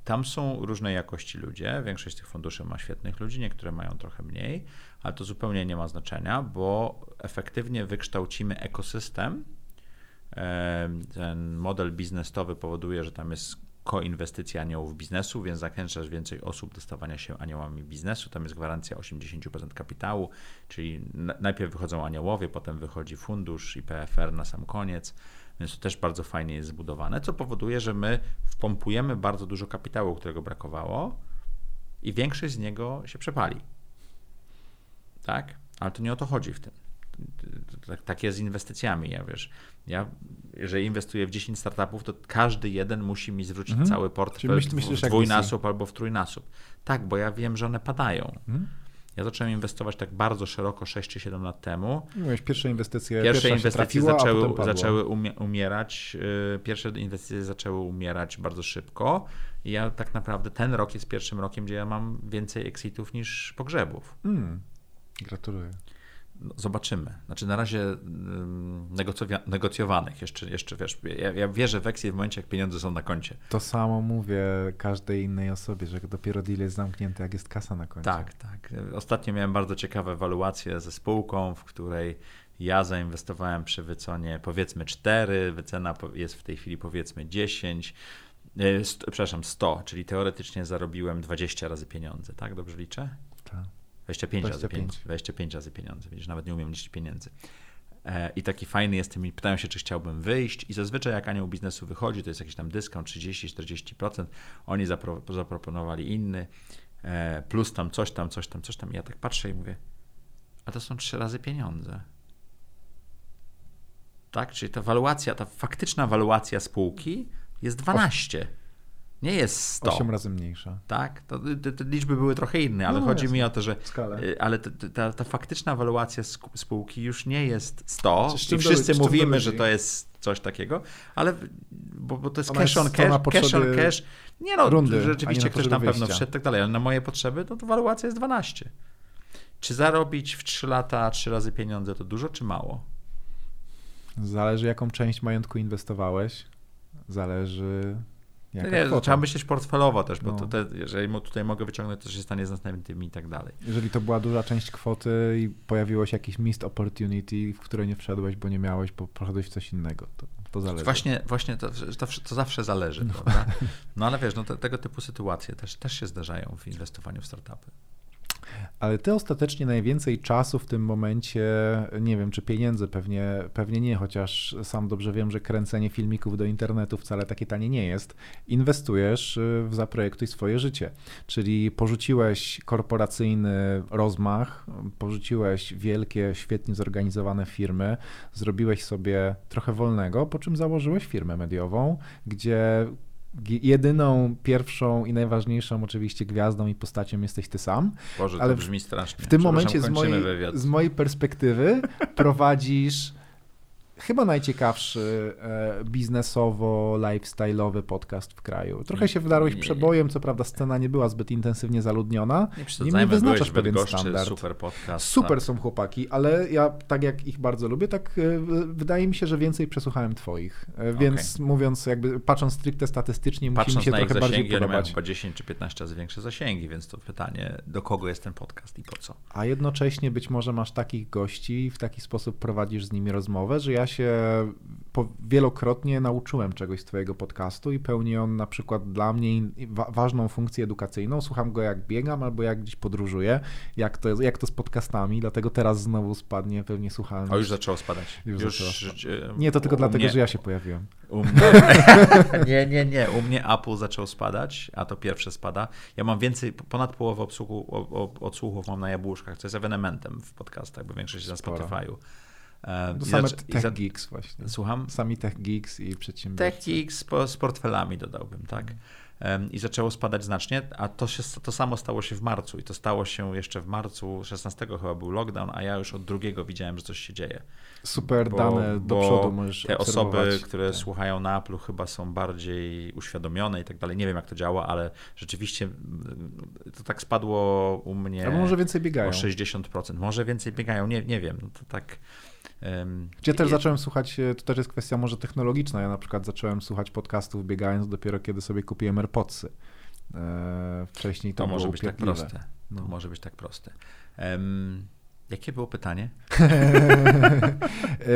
tam są różnej jakości ludzie. Większość z tych funduszy ma świetnych ludzi, niektóre mają trochę mniej, ale to zupełnie nie ma znaczenia, bo efektywnie wykształcimy ekosystem. Ten model biznesowy powoduje, że tam jest koinwestycja aniołów biznesu, więc zachęcasz więcej osób do stawania się aniołami biznesu. Tam jest gwarancja 80% kapitału, czyli najpierw wychodzą aniołowie, potem wychodzi fundusz i PFR na sam koniec. Więc to też bardzo fajnie jest zbudowane, co powoduje, że my wpompujemy bardzo dużo kapitału, którego brakowało i większość z niego się przepali. Tak? Ale to nie o to chodzi w tym. Tak, tak jest z inwestycjami. Ja wiesz, ja, jeżeli inwestuję w 10 startupów, to każdy jeden musi mi zwrócić mhm. cały portfel myśl, myślisz, w dwójnasób albo w trójnasób. Tak, bo ja wiem, że one padają. Mhm. Ja zacząłem inwestować tak bardzo szeroko 6 czy 7 lat temu. Mówisz, pierwsze inwestycje, pierwsze inwestycje trafiła, zaczęły, zaczęły umierać. Y, pierwsze inwestycje zaczęły umierać bardzo szybko. I ja tak naprawdę ten rok jest pierwszym rokiem, gdzie ja mam więcej exitów niż pogrzebów. Mm, gratuluję. No, zobaczymy. Znaczy na razie negocjowanych jeszcze, jeszcze wiesz, ja, ja wierzę w Exit w momencie, jak pieniądze są na koncie. To samo mówię każdej innej osobie, że dopiero deal jest zamknięty, jak jest kasa na koncie. Tak, tak. Ostatnio miałem bardzo ciekawe ewaluacje ze spółką, w której ja zainwestowałem przy wycenie powiedzmy 4, wycena jest w tej chwili powiedzmy 10, 100, e, przepraszam 100, czyli teoretycznie zarobiłem 20 razy pieniądze, tak? Dobrze liczę? Tak. 25, 25. Razy, 25 razy pieniądze, widzisz, nawet nie umiem liczyć pieniędzy. E, I taki fajny jestem i pytają się, czy chciałbym wyjść. I zazwyczaj jak anioł biznesu wychodzi, to jest jakiś tam dyskont 30-40%. Oni zapro, zaproponowali inny, e, plus tam coś tam, coś tam, coś tam. I ja tak patrzę i mówię, a to są trzy razy pieniądze. Tak? Czyli ta waluacja, ta faktyczna waluacja spółki jest 12 nie jest 100. 8 razy mniejsza. Tak, to, te, te liczby były trochę inne, ale no, chodzi jasne. mi o to, że Skalę. Y, ale ta, ta, faktyczna waluacja spółki już nie jest 100 i wszyscy mówimy, że to jest coś takiego, ale bo, bo to jest Ona cash on cash, cash on cash. Nie no, rundy, rzeczywiście ktoś tam pewno wszedł tak dalej, ale na moje potrzeby no to waluacja jest 12. Czy zarobić w 3 lata 3 razy pieniądze to dużo czy mało? Zależy jaką część majątku inwestowałeś. Zależy nie, trzeba myśleć portfelowo też, bo no. to te, jeżeli tutaj mogę wyciągnąć, to się stanie z następnymi i tak dalej. Jeżeli to była duża część kwoty i pojawiło się jakiś missed opportunity, w które nie wszedłeś, bo nie miałeś, bo poszedłeś w coś innego, to, to zależy. Właśnie, właśnie to, to, to zawsze zależy, no. prawda? No ale wiesz, no te, tego typu sytuacje też, też się zdarzają w inwestowaniu w startupy. Ale ty ostatecznie najwięcej czasu w tym momencie, nie wiem, czy pieniędzy, pewnie, pewnie nie, chociaż sam dobrze wiem, że kręcenie filmików do internetu wcale takie tanie nie jest, inwestujesz y, w Zaprojektuj swoje życie. Czyli porzuciłeś korporacyjny rozmach, porzuciłeś wielkie, świetnie zorganizowane firmy, zrobiłeś sobie trochę wolnego, po czym założyłeś firmę mediową, gdzie jedyną, pierwszą i najważniejszą oczywiście gwiazdą i postacią jesteś ty sam. Boże, ale to brzmi strasznie. W tym momencie z mojej, z mojej perspektywy prowadzisz chyba najciekawszy e, biznesowo, lifestyle'owy podcast w kraju. Trochę się wdarłeś przebojem, co prawda scena nie była zbyt intensywnie zaludniona. Nie nie wyznaczasz pewien standard. Super podcast. Super tak. są chłopaki, ale ja tak jak ich bardzo lubię, tak e, wydaje mi się, że więcej przesłuchałem twoich. E, więc okay. mówiąc jakby, patrząc stricte statystycznie, patrząc musi mi się trochę zasięgi, bardziej podobać. Chyba 10 czy 15 razy większe zasięgi, więc to pytanie, do kogo jest ten podcast i po co? A jednocześnie być może masz takich gości i w taki sposób prowadzisz z nimi rozmowę, że ja ja się wielokrotnie nauczyłem czegoś z Twojego podcastu i pełni on na przykład dla mnie wa ważną funkcję edukacyjną. Słucham go jak biegam albo jak gdzieś podróżuję, jak to, jak to z podcastami, dlatego teraz znowu spadnie pewnie słuchalność. O, już zaczęło spadać. Już, już zaczęło. Nie, to tylko dlatego, mnie... że ja się pojawiłem. U mnie... nie, nie, nie. U mnie Apple zaczął spadać, a to pierwsze spada. Ja mam więcej, ponad połowę obsługu, odsłuchów mam na jabłuszkach, co jest ewenementem w podcastach, bo większość jest na Spotify'u. E, to same Tech. Geeks właśnie. Słucham? Sami Tech Geeks i przedsiębiorcy. Tech Geeks po, z portfelami dodałbym, tak. Mm. I zaczęło spadać znacznie, a to, się, to samo stało się w marcu i to stało się jeszcze w marcu 16 chyba był lockdown, a ja już od drugiego widziałem, że coś się dzieje. Super bo, dane do przodu możesz Te osoby, które tak. słuchają na Apple chyba są bardziej uświadomione i tak dalej. Nie wiem jak to działa, ale rzeczywiście mm, to tak spadło u mnie. A może więcej biegają. O 60%. Może więcej biegają, nie, nie wiem. No to tak gdzie też zacząłem słuchać, e, to też jest kwestia może technologiczna. Ja na przykład zacząłem słuchać podcastów biegając dopiero kiedy sobie kupiłem AirPodsy. E, wcześniej to, to może być tak proste. No. To może być tak proste. Um, Jakie było pytanie? E,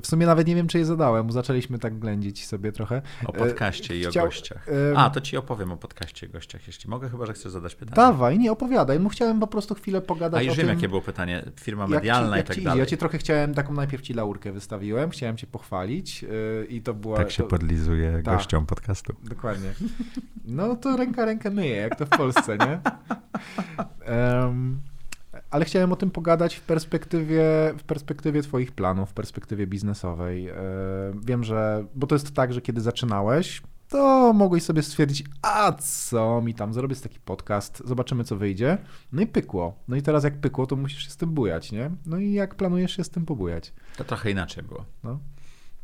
w sumie nawet nie wiem, czy je zadałem. Zaczęliśmy tak ględzić sobie trochę. O podcaście i o gościach. A, to ci opowiem o podcaście i gościach, jeśli mogę, chyba, że chcesz zadać pytanie. Dawaj, nie opowiadaj. Mu chciałem po prostu chwilę pogadać A już wiem, tym, jakie było pytanie. Firma medialna jak ci, jak i tak dalej. Ja ci trochę chciałem, taką najpierw ci laurkę wystawiłem, chciałem cię pochwalić e, i to była... Tak się to... podlizuje tak, gościom podcastu. Dokładnie. No to ręka rękę myje, jak to w Polsce, nie? Um, ale chciałem o tym pogadać w perspektywie, w perspektywie Twoich planów, w perspektywie biznesowej. E, wiem, że, bo to jest tak, że kiedy zaczynałeś, to mogłeś sobie stwierdzić, a co mi tam, zrobię taki podcast, zobaczymy co wyjdzie. No i pykło. No i teraz jak pykło, to musisz się z tym bujać, nie? No i jak planujesz się z tym pobujać? To trochę inaczej było. No.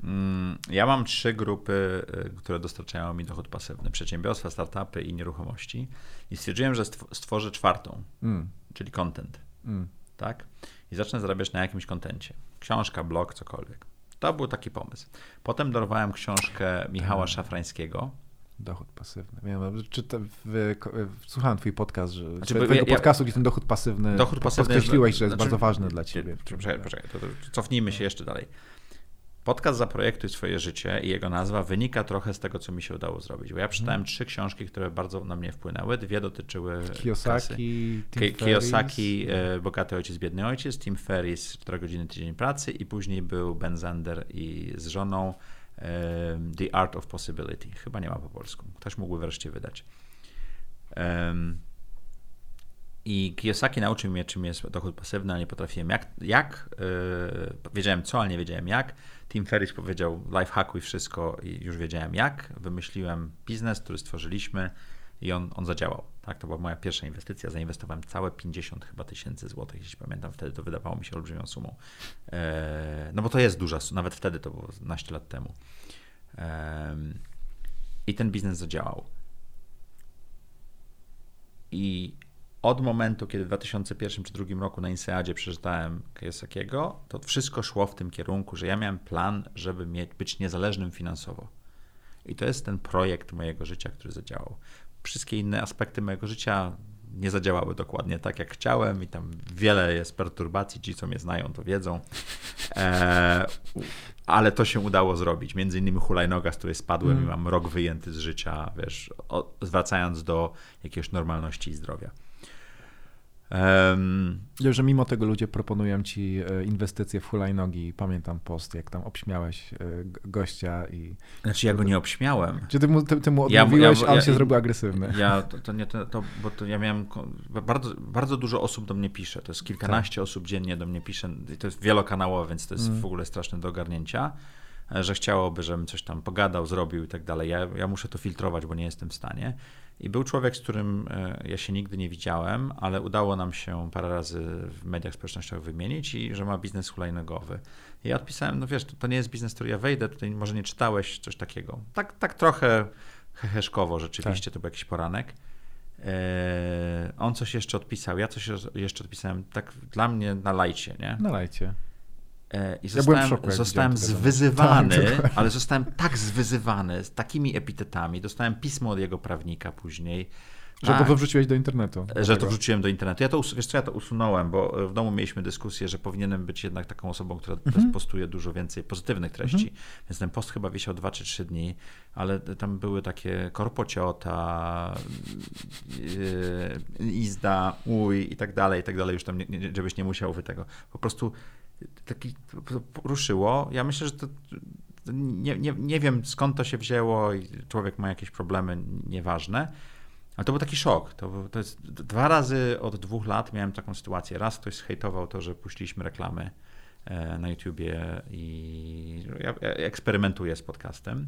Mm, ja mam trzy grupy, y, które dostarczają mi dochód pasywny: przedsiębiorstwa, startupy i nieruchomości. I stwierdziłem, że stworzę czwartą, mm. czyli content. Mm. Tak? I zacznę zarabiać na jakimś kontencie. Książka, blog, cokolwiek. To był taki pomysł. Potem dorwałem książkę Michała Szafrańskiego. Dochód pasywny. Wiem, czy to w, słuchałem twój podcast, że znaczy, twojego ja, podcastu, gdzie ten dochód pasywny dochód pasywny podkreśliłeś, że jest znaczy, bardzo ważny dla ciebie. Poczekaj, poczekaj, to, to cofnijmy się jeszcze dalej. Podcast Zaprojektuj swoje życie i jego nazwa wynika trochę z tego, co mi się udało zrobić. Bo ja przeczytałem hmm. trzy książki, które bardzo na mnie wpłynęły. Dwie dotyczyły Kiyosaki, Tim Kiyosaki, e, Bogaty Ojciec, Biedny Ojciec, Tim Ferris, 4 godziny tydzień pracy i później był Ben Zander i z żoną um, The Art of Possibility. Chyba nie ma po polsku. Ktoś mógłby wreszcie wydać. Um, i Kiyosaki nauczył mnie, czym jest dochód pasywny, ale nie potrafiłem jak. jak yy, wiedziałem co, ale nie wiedziałem jak. Tim Ferriss powiedział life hackuj wszystko i już wiedziałem jak. Wymyśliłem biznes, który stworzyliśmy i on, on zadziałał. Tak, to była moja pierwsza inwestycja. Zainwestowałem całe 50 chyba tysięcy złotych, jeśli pamiętam. Wtedy to wydawało mi się olbrzymią sumą. E, no bo to jest duża, nawet wtedy to było naście lat temu. E, I ten biznes zadziałał. I od momentu, kiedy w 2001 czy 2002 roku na INSEADzie przeczytałem Kiyosakiego, to wszystko szło w tym kierunku, że ja miałem plan, żeby mieć, być niezależnym finansowo. I to jest ten projekt mojego życia, który zadziałał. Wszystkie inne aspekty mojego życia nie zadziałały dokładnie tak, jak chciałem, i tam wiele jest perturbacji. Ci, co mnie znają, to wiedzą. E, ale to się udało zrobić. Między innymi hulajnoga, z której spadłem mm. i mam rok wyjęty z życia, wiesz, o, zwracając do jakiejś normalności i zdrowia. Um, że mimo tego ludzie proponują ci e, inwestycje w hulajnogi. Pamiętam post, jak tam obśmiałeś e, gościa i... Znaczy ja go nie obśmiałem. Czy ty mu, ty, ty mu odmówiłeś, ja, ja, a on ja, się zrobił agresywny? Ja, to, to nie, to, to, bo to ja miałem... Bardzo, bardzo dużo osób do mnie pisze. To jest kilkanaście tak. osób dziennie do mnie pisze. I to jest wielokanałowe, więc to jest mm. w ogóle straszne do ogarnięcia e, że chciałoby, żebym coś tam pogadał, zrobił i tak dalej. Ja, ja muszę to filtrować, bo nie jestem w stanie. I był człowiek, z którym e, ja się nigdy nie widziałem, ale udało nam się parę razy w mediach społecznościowych wymienić i że ma biznes hulajnogowy. I ja odpisałem, no wiesz, to, to nie jest biznes, który ja wejdę, tutaj może nie czytałeś coś takiego. Tak, tak trochę heheszkowo rzeczywiście, tak. to był jakiś poranek. E, on coś jeszcze odpisał, ja coś jeszcze odpisałem, tak dla mnie na lajcie, nie? Na lajcie. E, I zostałem, ja szoku, zostałem zwyzywany, tak, ale zostałem tak zwyzywany z takimi epitetami. Dostałem pismo od jego prawnika później. Że tak. to wrzuciłeś do internetu. Że to wrzuciłem do internetu. Ja to, wiesz co, ja to usunąłem, bo w domu mieliśmy dyskusję, że powinienem być jednak taką osobą, która mhm. postuje dużo więcej pozytywnych treści. Mhm. Więc ten post chyba wisiał 2 czy 3 dni, ale tam były takie korpociota, yy, izda, uj i tak dalej, i tak dalej. Już tam, nie, żebyś nie musiał wy tego. Po prostu taki ruszyło. Ja myślę, że to nie, nie, nie wiem skąd to się wzięło i człowiek ma jakieś problemy, nieważne. Ale to był taki szok. To, to jest dwa razy od dwóch lat miałem taką sytuację. Raz ktoś zhejtował to, że puściliśmy reklamy e, na YouTubie i ja eksperymentuję z podcastem.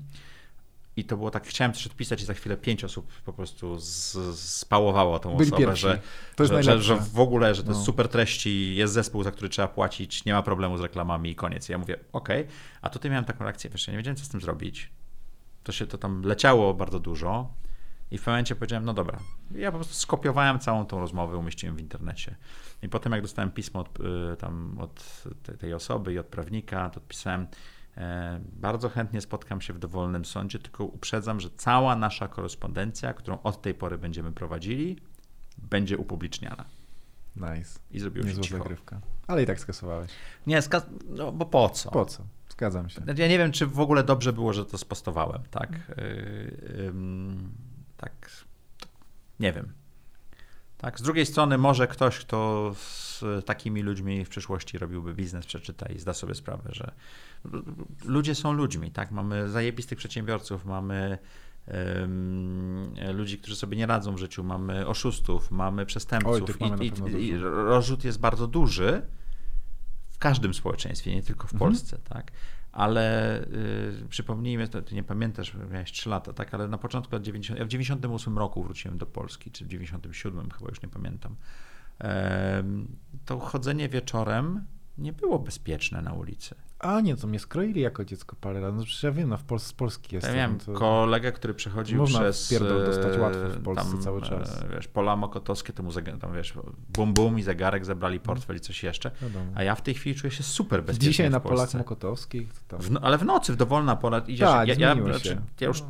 I to było tak, chciałem coś odpisać i za chwilę pięć osób po prostu z, spałowało tą Byli osobę, że, że, że, że, w ogóle, że to no. jest super treści, jest zespół, za który trzeba płacić, nie ma problemu z reklamami i koniec. I ja mówię, okej, okay. a tutaj miałem taką reakcję, wiesz, ja nie wiedziałem, co z tym zrobić. To się to tam leciało bardzo dużo i w pewnym momencie powiedziałem, no dobra, ja po prostu skopiowałem całą tą rozmowę, umieściłem w internecie. I potem jak dostałem pismo od, y, tam, od tej osoby i od prawnika, to odpisałem, bardzo chętnie spotkam się w dowolnym sądzie, tylko uprzedzam, że cała nasza korespondencja, którą od tej pory będziemy prowadzili, będzie upubliczniana. Nice. I zrobił się cicho. zagrywka. Ale i tak skasowałeś. Nie, skas- no bo po co? Po co? Zgadzam się. Ja nie wiem, czy w ogóle dobrze było, że to spostowałem, tak? Yy, tak. Nie wiem. Tak? Z drugiej strony może ktoś, kto z takimi ludźmi w przyszłości robiłby biznes, przeczyta i zda sobie sprawę, że ludzie są ludźmi, tak? Mamy zajebistych przedsiębiorców, mamy um, ludzi, którzy sobie nie radzą w życiu, mamy oszustów, mamy przestępców Oj, i, i, i rozrzut jest bardzo duży w każdym społeczeństwie, nie tylko w mhm. Polsce, tak? Ale y, przypomnijmy, to, ty nie pamiętasz, miałeś 3 lata, tak, ale na początku lat 90, ja w 98 roku wróciłem do Polski, czy w 97 chyba już nie pamiętam. E, to chodzenie wieczorem nie było bezpieczne na ulicy. A nie, to mnie skroili jako dziecko parę razy. No przecież ja wiem, no w, Pol z Polski jestem. Ja miałem to... kolegę, który przechodził Można przez... pierdol dostać łatwo w Polsce tam, cały czas. E, wiesz, pola mokotowskie, temu tam wiesz, bum bum i zegarek, zabrali portfel i coś jeszcze. Wiadomo. A ja w tej chwili czuję się super bezpiecznie Dzisiaj na polach mokotowskich w, no, ale w nocy, w dowolna pola idziesz. Tak, ja, ja, znaczy, ja już, no.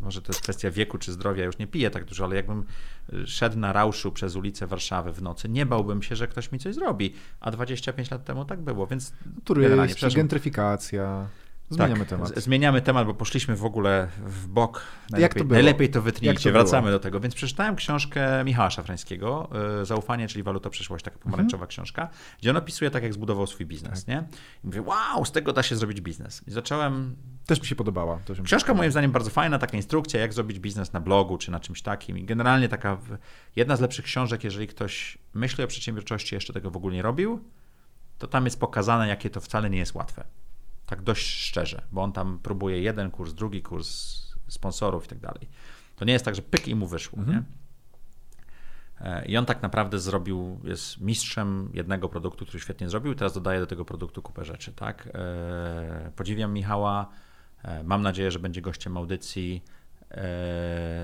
może to jest kwestia wieku czy zdrowia, już nie piję tak dużo, ale jakbym y, szedł na rauszu przez ulicę Warszawy w nocy, nie bałbym się, że ktoś mi coś zrobi. A 25 lat temu tak było, więc... Turyści, gentryfikacja... Zmieniamy tak, temat. Zmieniamy temat, bo poszliśmy w ogóle w bok. Najlepiej, Jak to było? Najlepiej to wytnijcie, wracamy było? do tego. Więc przeczytałem książkę Michała Szafrańskiego, y, Zaufanie, czyli Waluta Przyszłość, taka pomarańczowa mhm. książka, gdzie on opisuje tak, jak zbudował swój biznes. Tak. Nie? I mówię, wow, z tego da się zrobić biznes. I zacząłem... Też mi się podobała. Się książka moim zdaniem bardzo fajna, taka instrukcja, jak zrobić biznes na blogu, czy na czymś takim. I generalnie taka jedna z lepszych książek, jeżeli ktoś myśli o przedsiębiorczości, jeszcze tego w ogóle nie robił, to tam jest pokazane, jakie to wcale nie jest łatwe. Tak dość szczerze, bo on tam próbuje jeden kurs, drugi kurs sponsorów i tak dalej. To nie jest tak, że pyk i mu wyszło. Mhm. Nie? E, I on tak naprawdę zrobił, jest mistrzem jednego produktu, który świetnie zrobił, i teraz dodaje do tego produktu kupę rzeczy. Tak? E, podziwiam Michała, e, mam nadzieję, że będzie gościem audycji.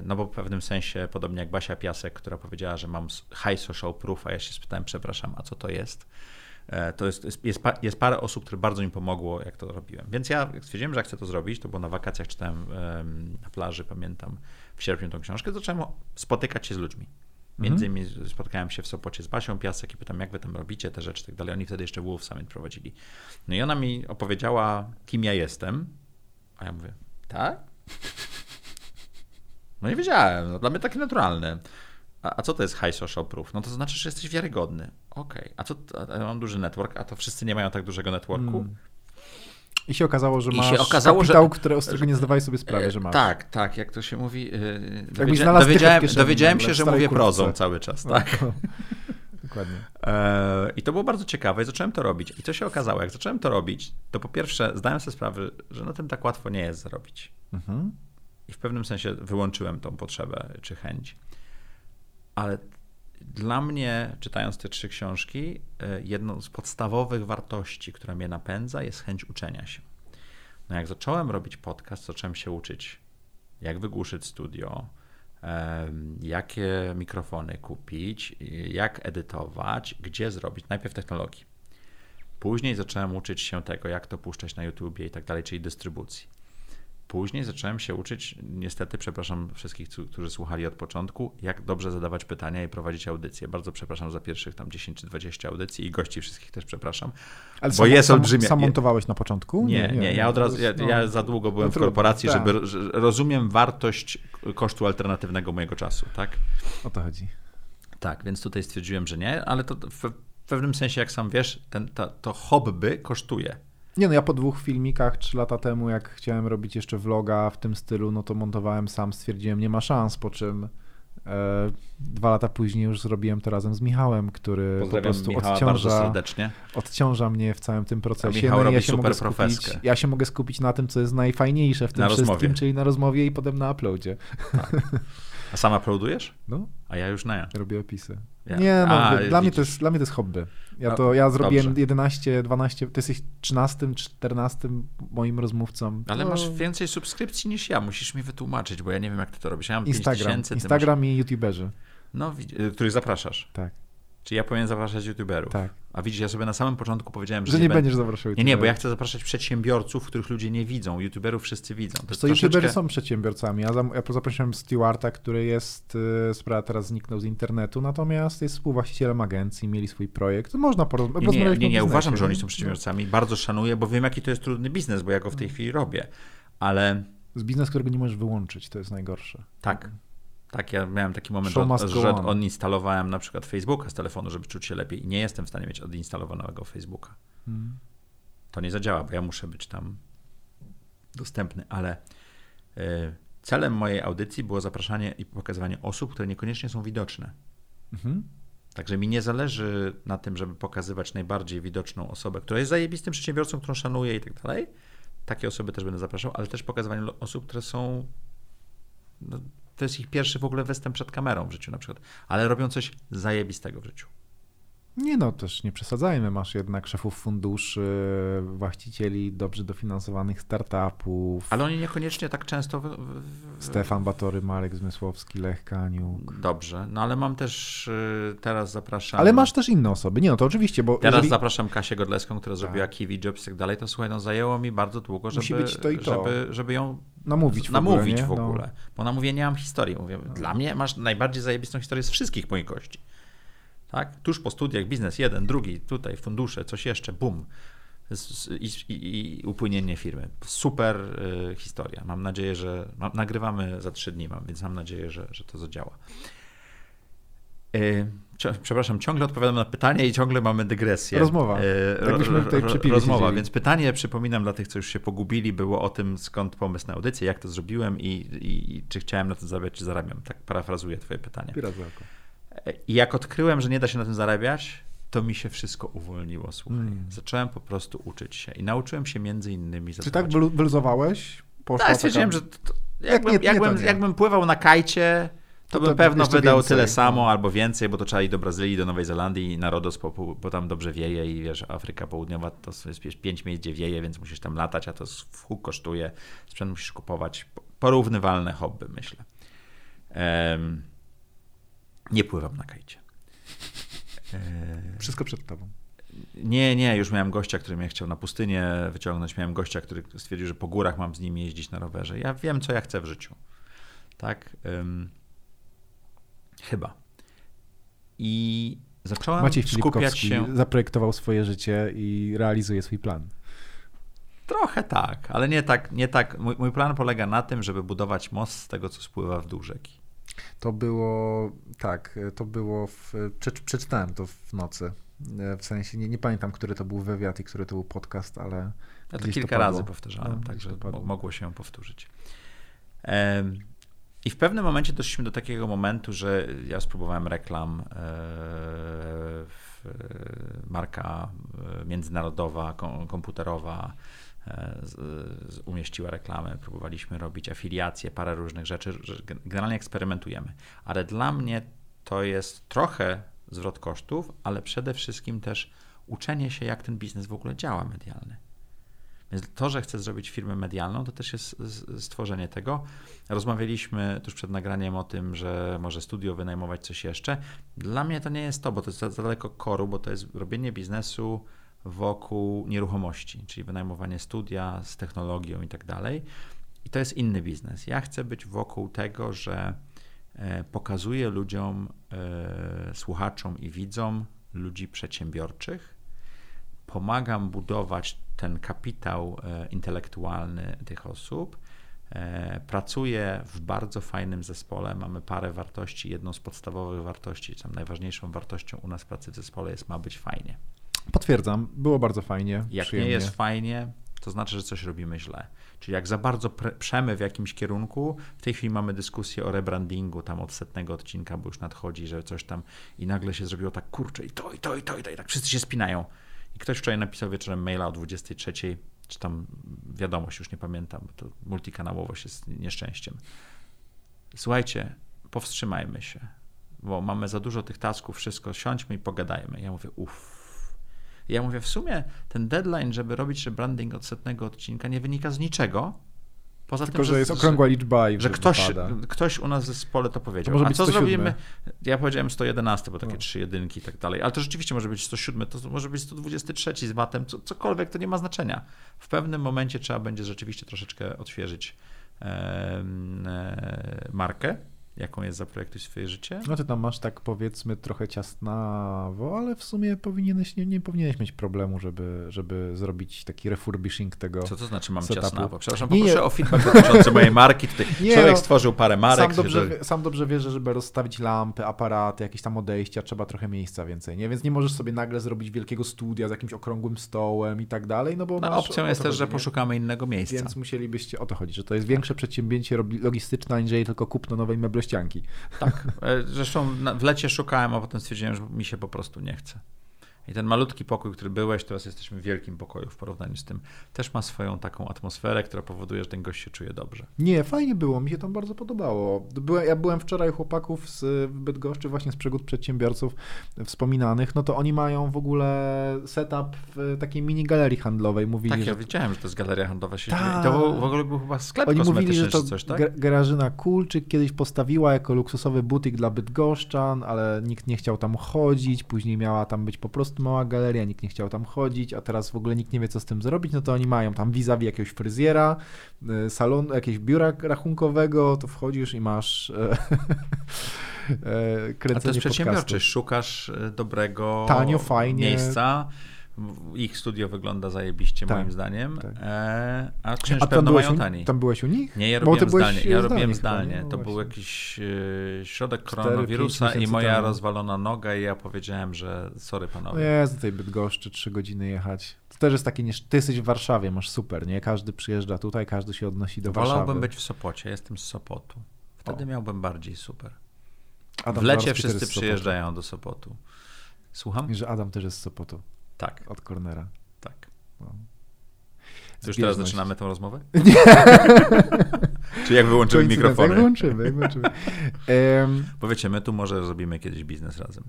No bo w pewnym sensie, podobnie jak Basia Piasek, która powiedziała, że mam high social proof, a ja się spytałem, przepraszam, a co to jest? E, to jest, jest, jest, parę osób, które bardzo mi pomogło, jak to robiłem. Więc ja stwierdziłem, że chcę to zrobić. To było na wakacjach, czytałem na plaży, pamiętam, w sierpniu tą książkę. Zacząłem spotykać się z ludźmi. Między mhm. innymi spotkałem się w Sopocie z Basią Piasek i pytam, jak wy tam robicie te rzeczy i tak dalej. Oni wtedy jeszcze Wolf Summit prowadzili. No i ona mi opowiedziała, kim ja jestem. A ja mówię, tak? No nie wiedziałem, no, dla mnie takie naturalne. A, a, co to jest high social proof? No to znaczy, że jesteś wiarygodny. Okej. Okay. A co, a, mam duży network, a to wszyscy nie mają tak dużego networku? Hmm. I się okazało, że I masz się okazało, kapitał, że, które, z którego nie zdawałeś sobie sprawy, że masz. Tak, tak, jak to się mówi. Yy, dowiedzia dowiedziałem, dowiedziałem się, że mówię kurce. prozą cały czas, tak? No, dokładnie. E, I to było bardzo ciekawe i zacząłem to robić. I co się okazało? Jak zacząłem to robić, to po pierwsze zdałem sobie sprawę, że na tym tak łatwo nie jest zarobić. Mhm. I w pewnym sensie wyłączyłem tą potrzebę czy chęć. Ale dla mnie, czytając te trzy książki, e, jedną z podstawowych wartości, która mnie napędza, jest chęć uczenia się. No jak zacząłem robić podcast, zacząłem się uczyć, jak wygłuszyć studio, jakie mikrofony kupić, jak edytować, gdzie zrobić. Najpierw technologii. Później zacząłem uczyć się tego, jak to puszczać na YouTubie i tak dalej, czyli dystrybucji. Później zacząłem się uczyć, niestety, przepraszam wszystkich, którzy słuchali od początku, jak dobrze zadawać pytania i prowadzić audycje. Bardzo przepraszam za pierwszych tam 10 czy 20 audycji i gości wszystkich też przepraszam. Ale bo sam, jest. Sam montowałeś na początku? Nie, nie, nie ja od razu, ja, no, ja za długo byłem no, w korporacji, tak. żeby rozumiem wartość kosztu alternatywnego mojego czasu, tak? O to chodzi. Tak, więc tutaj stwierdziłem, że nie, ale to w pewnym sensie, jak sam wiesz, ten, to hobby kosztuje. Nie no, ja po dwóch filmikach trzy lata temu, jak chciałem robić jeszcze vloga w tym stylu, no to montowałem sam, stwierdziłem, nie ma szans, po czym e, dwa lata później już zrobiłem to razem z Michałem, który Pozdrawiam po prostu Michała odciąża, odciąża mnie w całym tym procesie. A Michał no robi ja się super skupić, Ja się mogę skupić na tym, co jest najfajniejsze w tym na wszystkim, rozmowie. czyli na rozmowie i potem na uploadzie. Tak. A sam uploadujesz? No. A ja już nie. Robię opisy. Ja. Nie, no, A, dla, mnie to jest, dla mnie to jest hobby. Ja, to, ja zrobiłem Dobrze. 11, 12, ty jesteś 13, 14 moim rozmówcą. Ale no. masz więcej subskrypcji niż ja, musisz mi wytłumaczyć, bo ja nie wiem, jak ty to robisz. Ja mam Instagram, tysięcy, Instagram masz... i youtuberzy. No, y, których zapraszasz. Tak. Czy ja powinien zapraszać youtuberów? Tak. A widzisz, ja sobie na samym początku powiedziałem, że, że nie, nie będziesz zapraszał Nie, nie, bo ja chcę zapraszać przedsiębiorców, których ludzie nie widzą. YouTuberów wszyscy widzą. To co, troszeczkę... YouTuberzy są przedsiębiorcami. Ja, ja zaprosiłem Stewarta, który jest, y, sprawa teraz zniknął z internetu, natomiast jest współwłaścicielem agencji, mieli swój projekt. Można porozmawiać. Nie, nie, nie, nie uważam, że oni są przedsiębiorcami. Bardzo szanuję, bo wiem, jaki to jest trudny biznes, bo ja go w tej chwili robię. Ale... Z biznes, którego nie możesz wyłączyć, to jest najgorsze. Tak. Tak, ja miałem taki moment, że odinstalowałem na przykład Facebooka z telefonu, żeby czuć się lepiej i nie jestem w stanie mieć odinstalowanego Facebooka. Hmm. To nie zadziała, bo ja muszę być tam dostępny, ale y, celem mojej audycji było zapraszanie i pokazywanie osób, które niekoniecznie są widoczne. Mhm. Także mi nie zależy na tym, żeby pokazywać najbardziej widoczną osobę, która jest zajebistym przedsiębiorcą, którą szanuję i tak dalej. Takie osoby też będę zapraszał, ale też pokazywanie osób, które są no, to jest ich pierwszy w ogóle występ przed kamerą w życiu na przykład, ale robią coś zajebistego w życiu. Nie no, też nie przesadzajmy. Masz jednak szefów funduszy, właścicieli dobrze dofinansowanych startupów. Ale oni niekoniecznie tak często. W, w... Stefan Batory, Marek Zmysłowski, Lech Kaniuk. Dobrze, no ale mam też y, teraz zapraszam. Ale masz też inne osoby. Nie no, to oczywiście, bo. Teraz jeżeli... zapraszam Kasię Godleską, która tak. zrobiła Kiwi Jobs i tak dalej. To słuchaj, no zajęło mi bardzo długo, żeby, to i to. żeby, żeby ją namówić w namówić ogóle. W no. ogóle. No. Bo na mówię, nie mam historii. Mówię, no. Dla mnie masz najbardziej zajebistą historię z wszystkich moich gości. Tak? Tuż po studiach biznes jeden, drugi, tutaj fundusze, coś jeszcze, bum. I, i, i upłynienie firmy. Super y, historia. Mam nadzieję, że no, nagrywamy za trzy dni, mam, więc mam nadzieję, że, że to zadziała. Y, przepraszam, ciągle odpowiadam na pytanie i ciągle mamy dygresję. Rozmowa. Tak tutaj rozmowa, siedzieli. więc pytanie, przypominam dla tych, co już się pogubili, było o tym, skąd pomysł na audycję, jak to zrobiłem i, i, i czy chciałem na to zarabiać, czy zarabiam. Tak parafrazuję twoje pytanie. I jak odkryłem, że nie da się na tym zarabiać, to mi się wszystko uwolniło, słuchaj. Hmm. Zacząłem po prostu uczyć się i nauczyłem się między innymi... Czy tak wyluzowałeś? tak, stwierdziłem, taka... że to, jakbym, jak nie, jakbym, nie jakbym pływał na kajcie, to, to bym pewno wydał więcej. tyle samo albo więcej, bo to trzeba iść do Brazylii, do Nowej Zelandii i na Rodos, bo tam dobrze wieje i wiesz, Afryka Południowa to jest pięć miejsc, gdzie wieje, więc musisz tam latać, a to w huk kosztuje. Sprzęt musisz kupować. Porównywalne hobby, myślę. Um, nie pływam na kajcie. E, Wszystko przed tobą. Nie, nie, już miałem gościa, który mnie chciał na pustynię wyciągnąć. Miałem gościa, który stwierdził, że po górach mam z nim jeździć na rowerze. Ja wiem, co ja chcę w życiu. Tak? Um, chyba. I zacząłem Maciej skupiać się. Zaprojektował swoje życie i realizuje swój plan. Trochę tak, ale nie tak. Nie tak. Mój, mój plan polega na tym, żeby budować most z tego, co spływa w dół rzeki. To było, tak, to było, w, przeczytałem to w nocy. E, w sensie, nie, nie pamiętam, który to był wywiad i który to był podcast, ale. Ja to kilka to razy powtarzałem, no, także mogło się powtórzyć. I w pewnym momencie doszliśmy do takiego momentu, że ja spróbowałem reklam, e, marka e, międzynarodowa, komputerowa, E, umieściła reklamę, próbowaliśmy robić afiliacje, parę różnych rzeczy, generalnie eksperymentujemy. Ale dla mnie to jest trochę zwrot kosztów, ale przede wszystkim też uczenie się, jak ten biznes w ogóle działa medialny. Więc to, że chcę zrobić firmę medialną, to też jest stworzenie tego. Rozmawialiśmy tuż przed nagraniem o tym, że może studio wynajmować coś jeszcze. Dla mnie to nie jest to, bo to jest za daleko koru, bo to jest robienie biznesu wokół nieruchomości, czyli wynajmowanie studia z technologią i tak dalej. I to jest inny biznes. Ja chcę być wokół tego, że e, pokazuję ludziom, e, słuchaczom i widzom ludzi przedsiębiorczych, pomagam budować ten kapitał e, intelektualny tych osób. Pracuję w bardzo fajnym zespole. Mamy parę wartości. Jedną z podstawowych wartości, tam najważniejszą wartością u nas pracy w zespole jest ma być fajnie. Potwierdzam, było bardzo fajnie. Jak przyjemnie. nie jest fajnie, to znaczy, że coś robimy źle. Czyli jak za bardzo przemy w jakimś kierunku, w tej chwili mamy dyskusję o rebrandingu tam od setnego odcinka, bo już nadchodzi, że coś tam i nagle się zrobiło tak kurczę i to, i to, i to, i to, i tak wszyscy się spinają. I ktoś wczoraj napisał wieczorem maila o 23, czy tam wiadomość, już nie pamiętam, bo to multikanałowość jest nieszczęściem. Słuchajcie, powstrzymajmy się, bo mamy za dużo tych tasków, wszystko, siądźmy i pogadajmy. Ja mówię, uff, ja mówię, w sumie ten deadline, żeby robić rebranding od setnego odcinka nie wynika z niczego, Poza Tylko, tym, że, że jest okrągła liczba i że ktoś, ktoś u nas w zespole to powiedział. To A co zrobimy? Ja powiedziałem 111, bo takie no. trzy jedynki i tak dalej. Ale to rzeczywiście może być 107, to może być 123 z VAT-em, co, cokolwiek, to nie ma znaczenia. W pewnym momencie trzeba będzie rzeczywiście troszeczkę odświeżyć e, e, markę jaką jest zaprojektuj swoje życie. No ty tam masz tak powiedzmy trochę ciasnawo, ale w sumie powinieneś, nie, nie powinieneś mieć problemu, żeby, żeby zrobić taki refurbishing tego Co to znaczy mam setupu. ciasnawo? Przepraszam, nie, poproszę nie. o feedback dotyczący mojej marki. Tutaj nie, człowiek no, stworzył parę marek. Sam dobrze, że... sam dobrze wiesz, że żeby rozstawić lampy, aparaty, jakieś tam odejścia, trzeba trochę miejsca więcej, nie? Więc nie możesz sobie nagle zrobić wielkiego studia z jakimś okrągłym stołem i tak dalej, no bo no, masz, opcją jest też, że poszukamy innego miejsca. Więc musielibyście, o to chodzi, że to jest większe przedsięwzięcie logistyczne, aniżeli tylko kupno nowej mebli Tak. E, zresztą w lecie szukałem, a potem stwierdziłem, że mi się po prostu nie chce. I ten malutki pokój, który byłeś, teraz jesteśmy w wielkim pokoju w porównaniu z tym, też ma swoją taką atmosferę, która powoduje, że ten gość się czuje dobrze. Nie, fajnie było, mi się tam bardzo podobało. Byłem, ja byłem wczoraj chłopaków z Bydgoszczy, właśnie z przygód przedsiębiorców wspominanych, no to oni mają w ogóle setup w takiej mini galerii handlowej. Mówili, tak, że... ja wiedziałem, że to jest galeria handlowa. Się Ta... To w ogóle był chyba sklep Oni mówili, że to coś, tak? Grażyna Kulczyk kiedyś postawiła jako luksusowy butik dla Bydgoszczan, ale nikt nie chciał tam chodzić, później miała tam być po prostu prostu mała galeria, nikt nie chciał tam chodzić, a teraz w ogóle nikt nie wie, co z tym zrobić, no to oni mają tam vis-a-vis jakiegoś fryzjera, y, salon, jakiegoś biura rachunkowego, to wchodzisz i masz e, e, kręcenie A to jest przedsiębiorczość, szukasz e, dobrego Tanio, fajnie. miejsca, ich studio wygląda zajebiście, tak, moim zdaniem. Tak. E, a czynsz a pewno mają taniej. Tam byłeś u nich? Nie, ja robiłem zdalnie. Ja robiłem zdalnie. No, to był jakiś e, środek koronawirusa i moja temu. rozwalona noga i ja powiedziałem, że sorry panowie. No jest do tej Bydgoszczy trzy godziny jechać. To też jest takie, ty jesteś w Warszawie, masz super, nie? Każdy przyjeżdża tutaj, każdy się odnosi do Warszawy. Wolałbym być w Sopocie, jestem z Sopotu. Wtedy o. miałbym bardziej super. Adam w lecie wszyscy przyjeżdżają do Sopotu. Słucham? I że Adam też jest z Sopotu. Tak. Od cornera. Tak. No. To już teraz zaczynamy tę rozmowę? Nie. Czy jak wyłączymy mikrofony? Jak wyłączymy, jak wyłączymy. Um, Powiecie, my tu może zrobimy kiedyś biznes razem.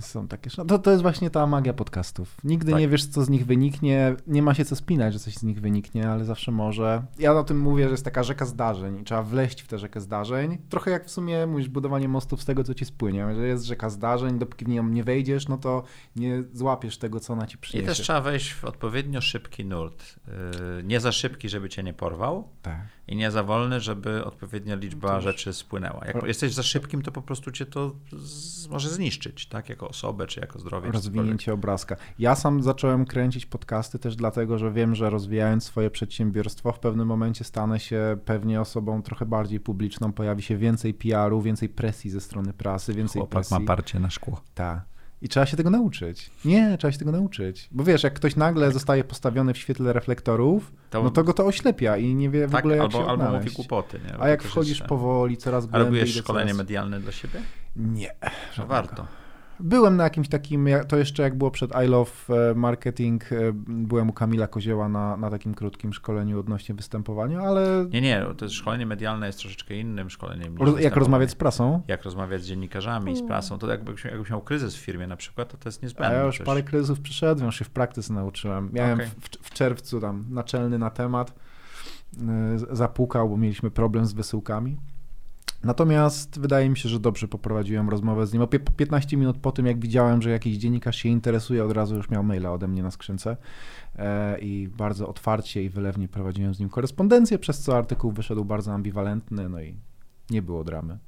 Są takie. No to, to jest właśnie ta magia podcastów. Nigdy tak. nie wiesz, co z nich wyniknie. Nie ma się co spinać, że coś z nich wyniknie, ale zawsze może. Ja o tym mówię, że jest taka rzeka zdarzeń i trzeba wleść w tę rzekę zdarzeń. Trochę jak w sumie mówisz, budowanie mostów z tego, co ci spłynie. Że jest rzeka zdarzeń, dopóki w nią nie wejdziesz, no to nie złapiesz tego, co ona ci przyniesie. I też trzeba wejść w odpowiednio szybki nurt. Yy, nie za szybki, żeby cię nie porwał. Tak i nie za wolny, żeby odpowiednia liczba rzeczy spłynęła. Jak jesteś za szybkim, to po prostu cię to z, może zniszczyć, tak? Jako osobę, czy jako zdrowie. Rozwinięcie obrazka. Ja sam zacząłem kręcić podcasty też dlatego, że wiem, że rozwijając swoje przedsiębiorstwo, w pewnym momencie stanę się pewnie osobą trochę bardziej publiczną, pojawi się więcej PR-u, więcej presji ze strony prasy, więcej Chłopak presji. ma parcie na szkło. Tak. I trzeba się tego nauczyć. Nie, trzeba się tego nauczyć. Bo wiesz, jak ktoś nagle tak. zostaje postawiony w świetle reflektorów, to... no to go to oślepia i nie wie w tak, ogóle jak albo, się Albo mówi kłopoty. Nie? A jak wchodzisz powoli, coraz głębiej... A robiłeś szkolenie medialne dla siebie? Nie. No warto. Byłem na jakimś takim, to jeszcze jak było przed I Love e, Marketing, e, byłem u Kamila Kozieła na, na takim krótkim szkoleniu odnośnie występowania, ale... Nie, nie, to szkolenie medialne jest troszeczkę innym szkoleniem. Roz, jak rozmawiać z prasą? Jak rozmawiać z dziennikarzami, z prasą, to jakbyś, jakbyś miał kryzys w firmie na przykład, to to jest niezbędne. A ja już parę kryzysów przeszedłem, już się w praktyce nauczyłem. Miałem okay. w, w czerwcu tam naczelny na temat, e, zapukał, bo mieliśmy problem z wysyłkami Natomiast wydaje mi się, że dobrze poprowadziłem rozmowę z nim. O 15 minut po tym, jak widziałem, że jakiś dziennikarz się interesuje, od razu już miał maila ode mnie na skrzynce e, i bardzo otwarcie i wylewnie prowadziłem z nim korespondencję, przez co artykuł wyszedł bardzo ambiwalentny, no i nie było dramy.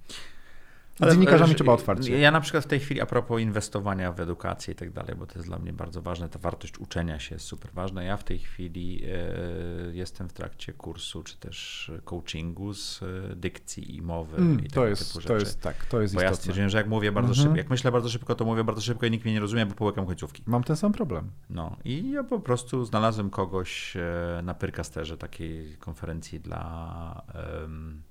Ale dziennikarzami e, trzeba otwarcie. Ja na przykład w tej chwili a propos inwestowania w edukację i tak dalej, bo to jest dla mnie bardzo ważne, ta wartość uczenia się jest super ważna. Ja w tej chwili e, jestem w trakcie kursu czy też coachingu z e, dykcji i mowy mm, i to jest, typu rzeczy. To jest tak, to jest Bo istotne. ja stwierdziłem, że jak mówię bardzo mhm. szybko, jak myślę bardzo szybko, to mówię bardzo szybko i nikt mnie nie rozumie, bo połykam końcówki. Mam ten sam problem. No i ja po prostu znalazłem kogoś na Pyrkasterze, takiej konferencji dla um,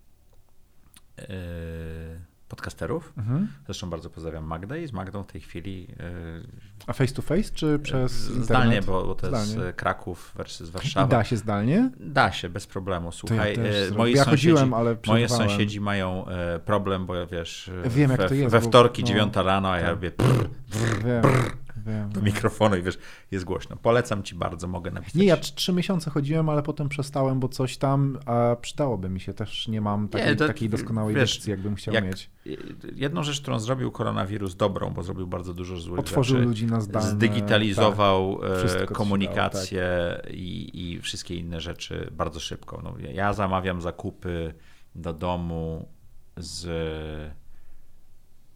podcasterów. Mhm. Zresztą bardzo pozdrawiam Magdę i z Magdą w tej chwili. E, A face to face czy przez Zdalnie, bo, bo to zdalnie. jest Kraków versus Warszawa. I da się zdalnie? Da się, bez problemu. Słuchaj, ja e, moi, ja sąsiedzi, chodziłem, ale moi sąsiedzi mają e, problem, bo ja wiesz, Wiem, we, jak to jest, we wtorki, bo, no, 9 rano, a ja tak. robię brr, brr. Brr wiem, do mikrofonu i wiesz, jest głośno. Polecam ci bardzo, mogę napisać. Nie, ja trzy miesiące chodziłem, ale potem przestałem, bo coś tam a przydałoby mi się. Też nie mam takiej, nie, to, takiej doskonałej wiesz, jakbym chciał jak, mieć. Jedną rzecz, którą zrobił koronawirus dobrą, bo zrobił bardzo dużo złych Otworzył rzeczy. ludzi na zdalne. Zdigitalizował tak, komunikację tak. i, i wszystkie inne rzeczy bardzo szybko. No, ja zamawiam zakupy do domu z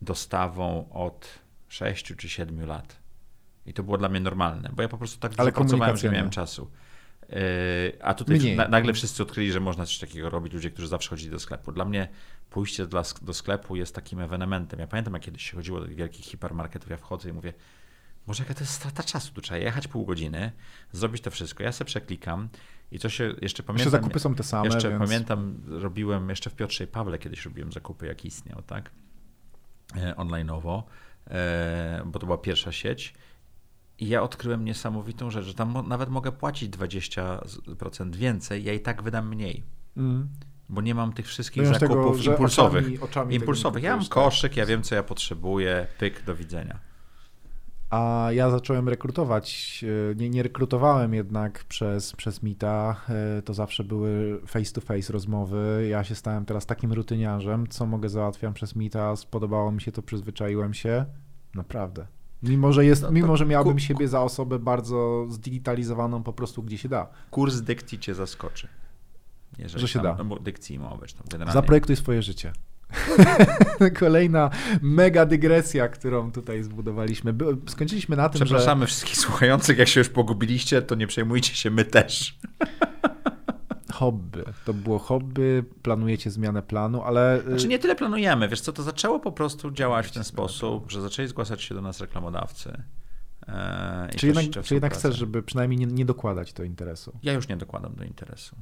dostawą od 6 czy 7 lat. I to było dla mnie normalne, bo ja po prostu tak Ale pracowałem, że nie miałem czasu. Yy, a tutaj na, nagle wszyscy odkryli, że można coś takiego robić, ludzie, którzy zawsze chodzili do sklepu. Dla mnie pójście do, do sklepu jest takim ewenementem. Ja pamiętam, jak kiedyś się chodziło do wielkich hipermarketów, ja wchodzę i mówię, może jaka to jest strata czasu, tu trzeba jechać pół godziny, zrobić to wszystko. Ja sobie przeklikam i to się jeszcze pamiętam. Jeszcze zakupy są te same. Jeszcze więc... pamiętam, robiłem jeszcze w Piotrze i Pawle kiedyś robiłem zakupy, jak istniał, tak? E, online'owo, e, bo to była pierwsza sieć i ja odkryłem niesamowitą rzecz, że tam nawet mogę płacić 20% więcej, ja i tak wydam mniej. Mm. Bo nie mam tych wszystkich zakupów tego, impulsowych. Oczami, oczami impulsowych. Ja mam koszyk, ja wiem, co ja potrzebuję, pyk, do widzenia. A ja zacząłem rekrutować. E, nie, nie rekrutowałem jednak przez, przez Mita. E, to zawsze były face-to-face -face rozmowy. Ja się stałem teraz takim rutyniarzem. Co mogę załatwiam przez Mita. Spodobało mi się to, przyzwyczaiłem się. Naprawdę. Mimo, że, jest, no mimo, że miałbym siebie za osobę bardzo zdigitalizowaną po prostu gdzie się da. Kurs dykcji cię zaskoczy. Jeżeli że się tam, da. No, dykcji mowy. Generalnie. Zaprojektuj swoje życie. Kolejna mega dygresja, którą tutaj zbudowaliśmy. Skończyliśmy na tym, Przepraszamy że... wszystkich słuchających, jak się już pogubiliście, to nie przejmujcie się, my też. Hobby. To było hobby, planujecie zmianę planu, ale... Y, znaczy nie tyle planujemy, wiesz co, to zaczęło po prostu działać w ten sposób, że zaczęli zgłaszać się do nas reklamodawcy. E, czy jednak, czy jednak chcesz, żeby przynajmniej nie, nie dokładać do interesu? Ja już nie dokładam do interesu.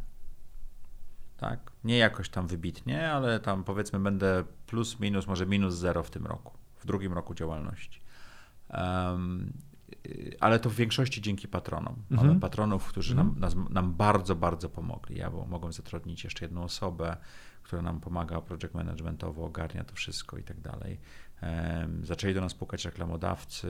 Tak? Nie jakoś tam wybitnie, ale tam powiedzmy będę plus, minus, może minus zero w tym roku, w drugim roku działalności. Um, ale to w większości dzięki patronom. Mhm. Mamy patronów, którzy mhm. nam, nas, nam bardzo, bardzo pomogli. Ja bo mogłem zatrudnić jeszcze jedną osobę, która nam pomaga project managementowo, ogarnia to wszystko i tak dalej. Zaczęli do nas pukać reklamodawcy,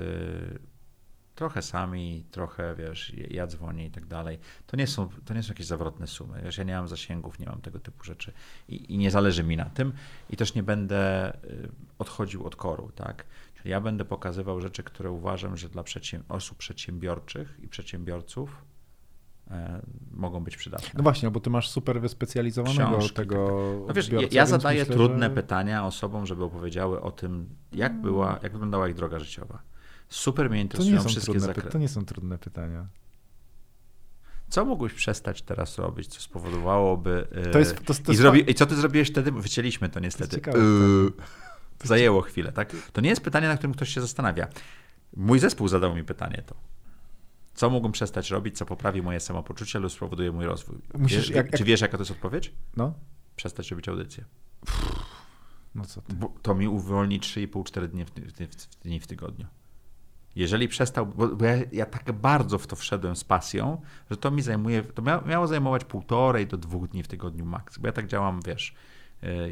trochę sami, trochę, wiesz, ja dzwonię i tak dalej. To nie są, to nie są jakieś zawrotne sumy. Wiesz, ja nie mam zasięgów, nie mam tego typu rzeczy i, i nie zależy mi na tym i też nie będę y, odchodził od koru, tak? Ja będę pokazywał rzeczy, które uważam, że dla osób przedsiębiorczych i przedsiębiorców e, mogą być przydatne. No właśnie, bo ty masz super wyspecjalizowanego Książki, tego tak. No wiesz, ja, ja zadaję myślę, trudne że... pytania osobom, żeby opowiedziały o tym, jak była, jak wyglądała ich droga życiowa. Super mnie interesują wszystkie zakresy. To nie są trudne pytania. Co mógłbyś przestać teraz robić, co spowodowałoby... Yy, to jest, to, to i, zrobi, I co ty zrobiłeś wtedy? Wycięliśmy to niestety. To ciekawe, yy, zajęło chwilę, tak? To nie jest pytanie, na którym ktoś się zastanawia. Mój zespół zadał mi pytanie to. Co mógłbym przestać robić, co poprawi moje samopoczucie lub spowoduje mój rozwój? Musisz, wiesz, jak, czy wiesz, jaka to jest odpowiedź? No. Przestać robić audycję. No co ty? Bo to mi uwolni 3,5-4 dni w, w, dni w tygodniu. Jeżeli przestał, bo, bo ja, ja, tak bardzo w to wszedłem z pasją, że to mi zajmuje, to miało zajmować półtorej do dwóch dni w tygodniu maks, bo ja tak działam, wiesz,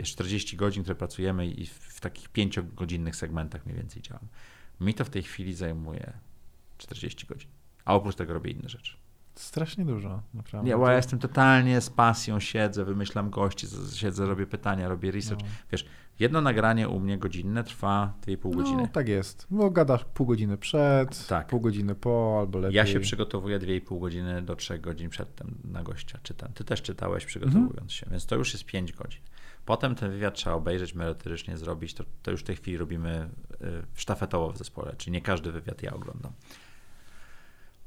40 godzin, które pracujemy i w takich pięciogodzinnych segmentach mniej więcej działam. Mi to w tej chwili zajmuje 40 godzin, a oprócz tego robię inne rzeczy. Strasznie dużo, naprawdę. Nie, bo ja jestem totalnie z pasją, siedzę, wymyślam gości, siedzę, robię pytania, robię research. No. Wiesz, jedno nagranie u mnie godzinne trwa 2,5 godziny. No, tak jest. Bo gadasz pół godziny przed, tak. pół godziny po, albo lepiej. Ja się przygotowuję 2,5 godziny do 3 godzin przedtem na gościa czytam. Ty też czytałeś przygotowując mhm. się, więc to już jest 5 godzin. Potem ten wywiad trzeba obejrzeć, merytorycznie zrobić. To, to już w tej chwili robimy y, sztafetowo w zespole, czyli nie każdy wywiad ja oglądam.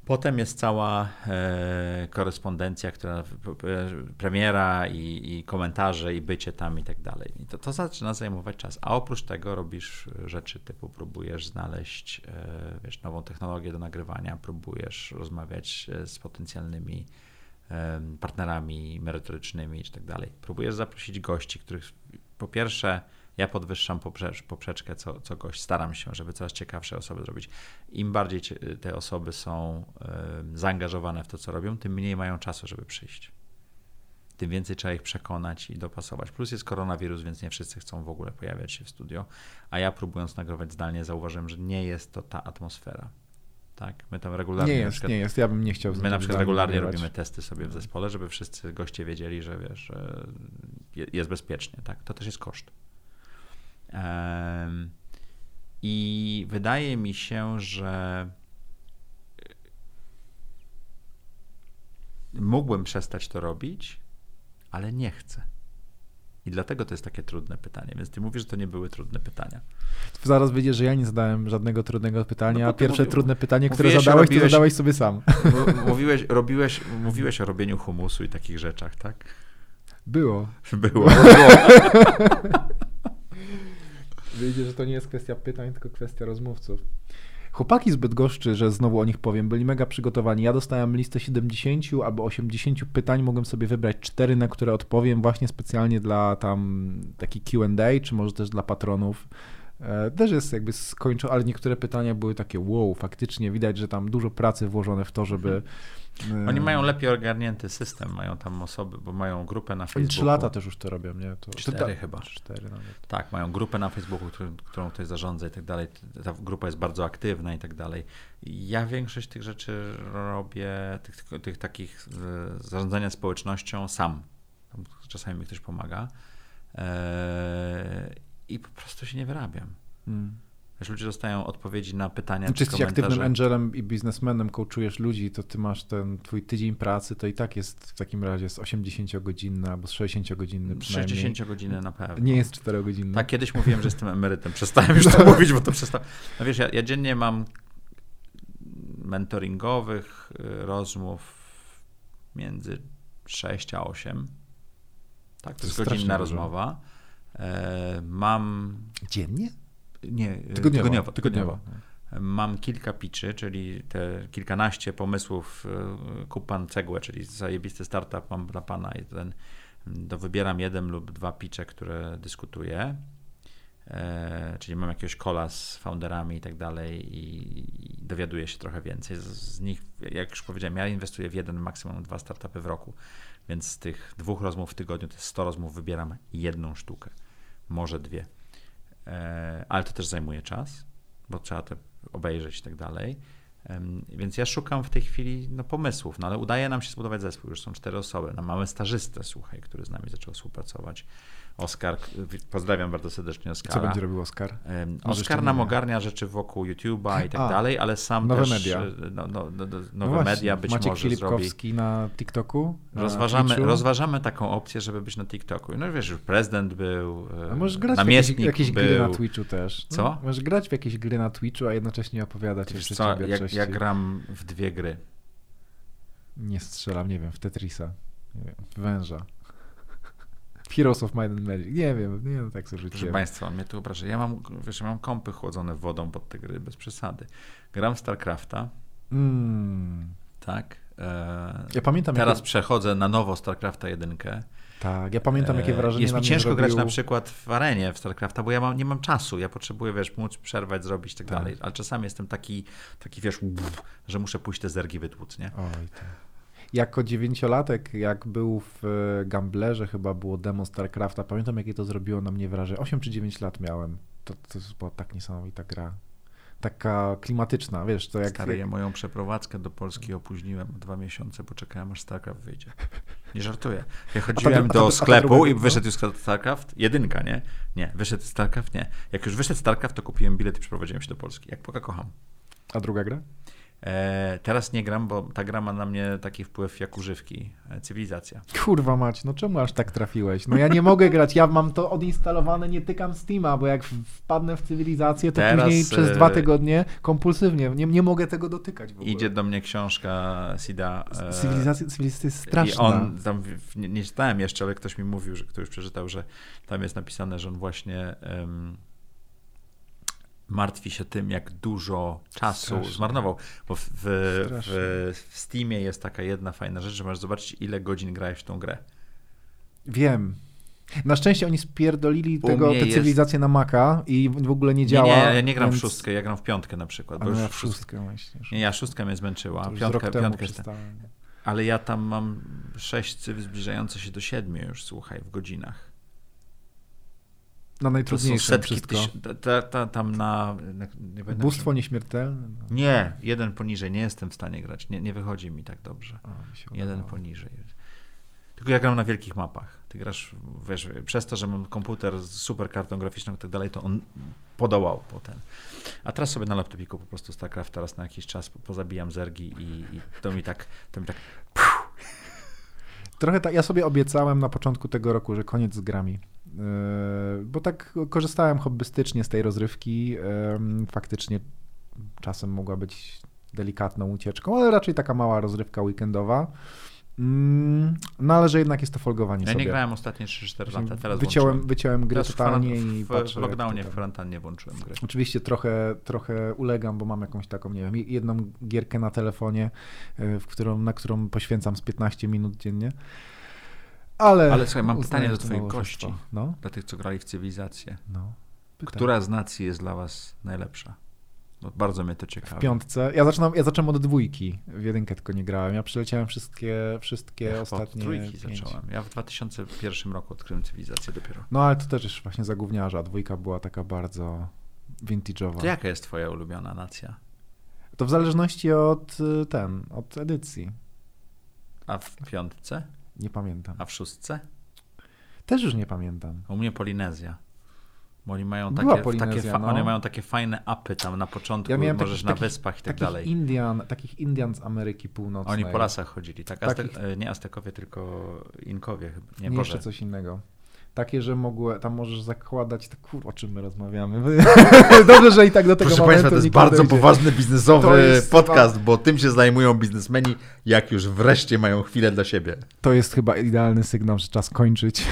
Potem jest cała e, korespondencja, która premiera i, i, komentarze i bycie tam i tak dalej. I to, to zaczyna zajmować czas. A oprócz tego robisz rzeczy typu próbujesz znaleźć e, wiesz, nową technologię do nagrywania, próbujesz rozmawiać e, z potencjalnymi e, partnerami merytorycznymi i tak dalej. Próbujesz zaprosić gości, których po pierwsze ja podwyższam poprzecz, poprzeczkę co, co gość, staram się, żeby coraz ciekawsze osoby zrobić. Im bardziej te osoby są zaangażowane w to, co robią, tym mniej mają czasu, żeby przyjść. Tym więcej trzeba ich przekonać i dopasować. Plus jest koronawirus, więc nie wszyscy chcą w ogóle pojawiać się w studio. A ja próbując nagrywać zdalnie, zauważyłem, że nie jest to ta atmosfera. Tak, my tam regularnie. Nie jest, przykład, nie jest. Ja bym nie chciał. My na przykład regularnie nagrywać. robimy testy sobie w zespole, żeby wszyscy goście wiedzieli, że wiesz, że jest bezpiecznie. Tak, to też jest koszt. I wydaje mi się, że mógłbym przestać to robić, ale nie chcę. I dlatego to jest takie trudne pytanie. Więc ty mówisz, że to nie były trudne pytania. Zaraz wyjdzie, że ja nie zadałem żadnego trudnego pytania, no a pierwsze mówił, trudne pytanie, które zadałeś, robiłeś, to zadałeś sobie sam. Mówiłeś, robiłeś, mówiłeś o robieniu humusu i takich rzeczach, tak? Było. Było. Było. Wyjdzie, że to nie jest kwestia pytań, tylko kwestia rozmówców. Chłopaki z Bydgoszczy, że znowu o nich powiem, byli mega przygotowani. Ja dostałem listę 70 albo 80 pytań, mogłem sobie wybrać cztery, na które odpowiem właśnie specjalnie dla tam taki Q&A, czy może też dla patronów. E, też jest jakby skończone, ale niektóre pytania były takie wow, faktycznie widać, że tam dużo pracy włożone w to, żeby mhm. Oni mają lepiej ogarnięty system, mają tam osoby, bo mają grupę na Facebooku. Trzy lata też już to robią, nie? To, cztery to, chyba. Cztery nawet. Tak, mają grupę na Facebooku, który, którą ktoś zarządza i tak dalej. Ta grupa jest bardzo aktywna i tak dalej. Ja większość tych rzeczy robię, tych, tych, tych takich e, zarządzania społecznością sam. Czasami mi ktoś pomaga. I po prostu się nie wyrabiam. Wiesz, ludzie dostają odpowiedzi na pytania. Czy jesteś aktywnym angelem i biznesmenem, coachujesz ludzi, to ty masz ten twój tydzień pracy, to i tak jest w takim razie z 80-godzinny albo z 60-godzinny przynajmniej. 60-godzinny na pewno. Nie jest 4-godzinny. Tak, kiedyś mówiłem, że jestem emerytem. Przestałem już to mówić, bo to przestałem. No wiesz, ja, ja dziennie mam mentoringowych y, rozmów między 6 a 8. Tak, to, to jest godzinna rozmowa. Mam. Dziennie? Nie, tygodniowo. tygodniowo, tygodniowo. Mam kilka pitchy, czyli te kilkanaście pomysłów, e, kup pan cegłę, czyli zajebisty startup mam dla pana i ten, to wybieram jeden lub dwa pitche, które dyskutuję. E, czyli mam jakiegoś kola z founderami i tak dalej i dowiaduję się trochę więcej. Z, z, nich, jak już powiedziałem, ja inwestuję w jeden, maksimum dwa startupy w roku, więc z tych dwóch rozmów w tygodniu, to jest 100 rozmów, wybieram jedną sztukę, może dwie. E, ale to też zajmuje czas, bo trzeba to obejrzeć i tak dalej. Więc ja szukam w tej chwili no, pomysłów, no ale udaje nam się zbudować zespół. Już są cztery osoby. No, mamy stażystę, słuchaj, który z nami zaczął współpracować. Oskar, pozdrawiam bardzo serdecznie Oskara. Co będzie robił Oskar? Oskar nam ogarnia rzeczy wokół YouTube'a i tak A, dalej, ale sam nowe też... Media. E, no, no, no, nowe no media być Maciek może Filipkowski zrobi. na TikToku? Na rozważamy, rozważamy taką opcję, żeby być na TikToku. No wiesz, już prezydent był, a możesz grać namiestnik w jakieś, jakieś był. gry na Twitchu też. No, Co? Możesz grać w jakieś gry na Twitchu, a jednocześnie opowiadać o przedsiębiorczości. Ja, ja gram w dwie gry. Nie strzelam, nie wiem, w Tetrisa. Nie wiem, w węża. Heroes of Might and Magic. Nie wiem, nie wiem, tak sobie rzuciłem. Proszę Państwa, mnie tu obraża. Ja mam, wiesz, mam kąpy chłodzone wodą pod te gry, bez przesady. Gram w StarCrafta. Mm. Tak. E, ja pamiętam. Teraz jakie... przechodzę na nowo StarCrafta 1. Tak, ja pamiętam, jakie e, wrażenie Jest mi ciężko zrobił... grać na przykład w arenie w StarCrafta, bo ja mam, nie mam czasu. Ja potrzebuję, wiesz, móc przerwać, zrobić tak, tak. dalej. Ale czasami jestem taki, taki wiesz, że muszę pójść te zergi wytłuc, nie? Oj, tak jako dziewięciolatek, jak był w e, Gamblerze, chyba było demo StarCrafta, pamiętam jakie to zrobiło na mnie wrażenie. 8 czy 9 lat miałem. To, to była tak niesamowita gra. taka klimatyczna, wiesz, to jak... Stary, ja moją przeprowadzkę do Polski opóźniłem dwa miesiące, bo czekałem aż StarCraft wyjdzie. Nie żartuję. Ja chodziłem ta, do sklepu i wyszedł już StarCraft, jedynka, nie? Nie, wyszedł StarCraft, nie. Jak już wyszedł StarCraft, to kupiłem bilet i przeprowadziłem się do Polski. Jak poka kocham. A druga gra? E, teraz nie gram, bo ta gra ma na mnie taki wpływ jak używki. E, cywilizacja. Kurwa mać, no czemu aż tak trafiłeś? No ja nie mogę grać, ja mam to odinstalowane, nie tykam Steama, bo jak wpadnę w cywilizację, to teraz, później przez dwa e, tygodnie kompulsywnie, nie, nie mogę tego dotykać w ogóle. Idzie do mnie książka Sida. Cywilizacja, cywilizacja jest straszna. I on, tam, nie, nie czytałem jeszcze, ale ktoś mi mówił, że ktoś przeczytał, że tam jest napisane, że on właśnie... Um, martwi się tym, jak dużo czasu Strasznie. zmarnował. Bo w, w, w, Steamie jest taka jedna fajna rzecz, że możesz zobaczyć, ile godzin grałeś w tą grę. Wiem. Na szczęście oni spierdolili tego, tę cywilizację na Maca i w ogóle nie działa. Nie, nie ja nie gram więc... w szóstkę, ja gram w piątkę na przykład. Bo no ja w szóstkę myślisz. Nie, ja szóstka mnie zmęczyła. Piątka, piątka jest... Ale ja tam mam sześć cyf zbliżające się do siedmiu już, słuchaj, w godzinach na najtrudniejszym wszystko. ta, ta, tam na... na nie Bóstwo nieśmiertelne? No. Nie, jeden poniżej. Nie jestem w stanie grać. Nie, nie wychodzi mi tak dobrze. jeden poniżej. Tylko ja gram na wielkich mapach. Ty grasz, wiesz, przez to, że mam komputer z super kartą graficzną i tak dalej, to on podołał potem. A teraz sobie na laptopiku po prostu StarCraft teraz na jakiś czas pozabijam zergi i, i to mi tak, to mi tak Trochę tak, ja sobie obiecałem na początku tego roku, że koniec z grami. Yy, bo tak korzystałem hobbystycznie z tej rozrywki. Yy, faktycznie czasem mogła być delikatną ucieczką, ale raczej taka mała rozrywka weekendowa. Mm, no ale że jednak jest to folgowanie ja sobie. nie grałem ostatnie 3-4 lata, teraz wyciąłem, wyciąłem grę totalnie i w, patrzę, w lockdownie, w kwarantannie włączyłem grę. Oczywiście trochę, trochę ulegam, bo mam jakąś taką, nie wiem, jedną gierkę na telefonie, yy, w którą, na którą poświęcam z 15 minut dziennie. Ale, Ale słuchaj, mam pytanie do twojej gości, no? dla tych, co grali w cywilizację. No. Która z nacji jest dla was najlepsza? Bo bardzo mnie to ciekawi. W piątce. Ja zaczynam, ja zacząłem od dwójki. W jedynkę tylko nie grałem. Ja przeleciałem wszystkie, wszystkie ja ostatnie. Od trójki pięć. zacząłem. Ja w 2001 roku odkryłem cywilizację dopiero. No ale to też już właśnie za gówniarza. Dwójka była taka bardzo vintage'owa. To jaka jest twoja ulubiona nacja? To w zależności od y, ten, od edycji. A w piątce? Nie pamiętam. A w szóstce? Też już nie pamiętam. U mnie Polinezja. Bo oni mają takie, takie, no. oni mają takie fajne apy tam na początku, ja możesz takich, na wyspach i tak dalej. Indian, takich Indian z Ameryki Północnej. Oni po lasach chodzili, tak? Aztek, takich... Nie Aztekowie, tylko Inkowie. Nie, nie jeszcze coś innego. Takie, że mogły, tam możesz zakładać, to kur, o czym my rozmawiamy. Dobrze, że i tak do tego Proszę Państwa, to jest bardzo poważny biznesowy podcast, bo tym się zajmują biznesmeni, jak już wreszcie mają chwilę dla siebie. To jest chyba idealny sygnał, że czas kończyć.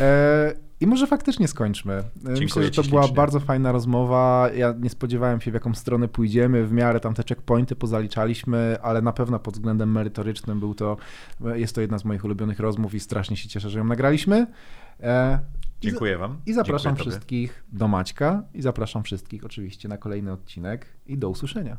e i może faktycznie skończmy. Dziękuję Myślę, że to była ślicznie. bardzo fajna rozmowa. Ja nie spodziewałem się, w jaką stronę pójdziemy. W miarę tam te checkpointy pozaliczaliśmy, ale na pewno pod względem merytorycznym był to, jest to jedna z moich ulubionych rozmów i strasznie się cieszę, że ją nagraliśmy. E, Dziękuję Wam. I zapraszam Dziękuję wszystkich do Maćka i zapraszam wszystkich oczywiście na kolejny odcinek i do usłyszenia.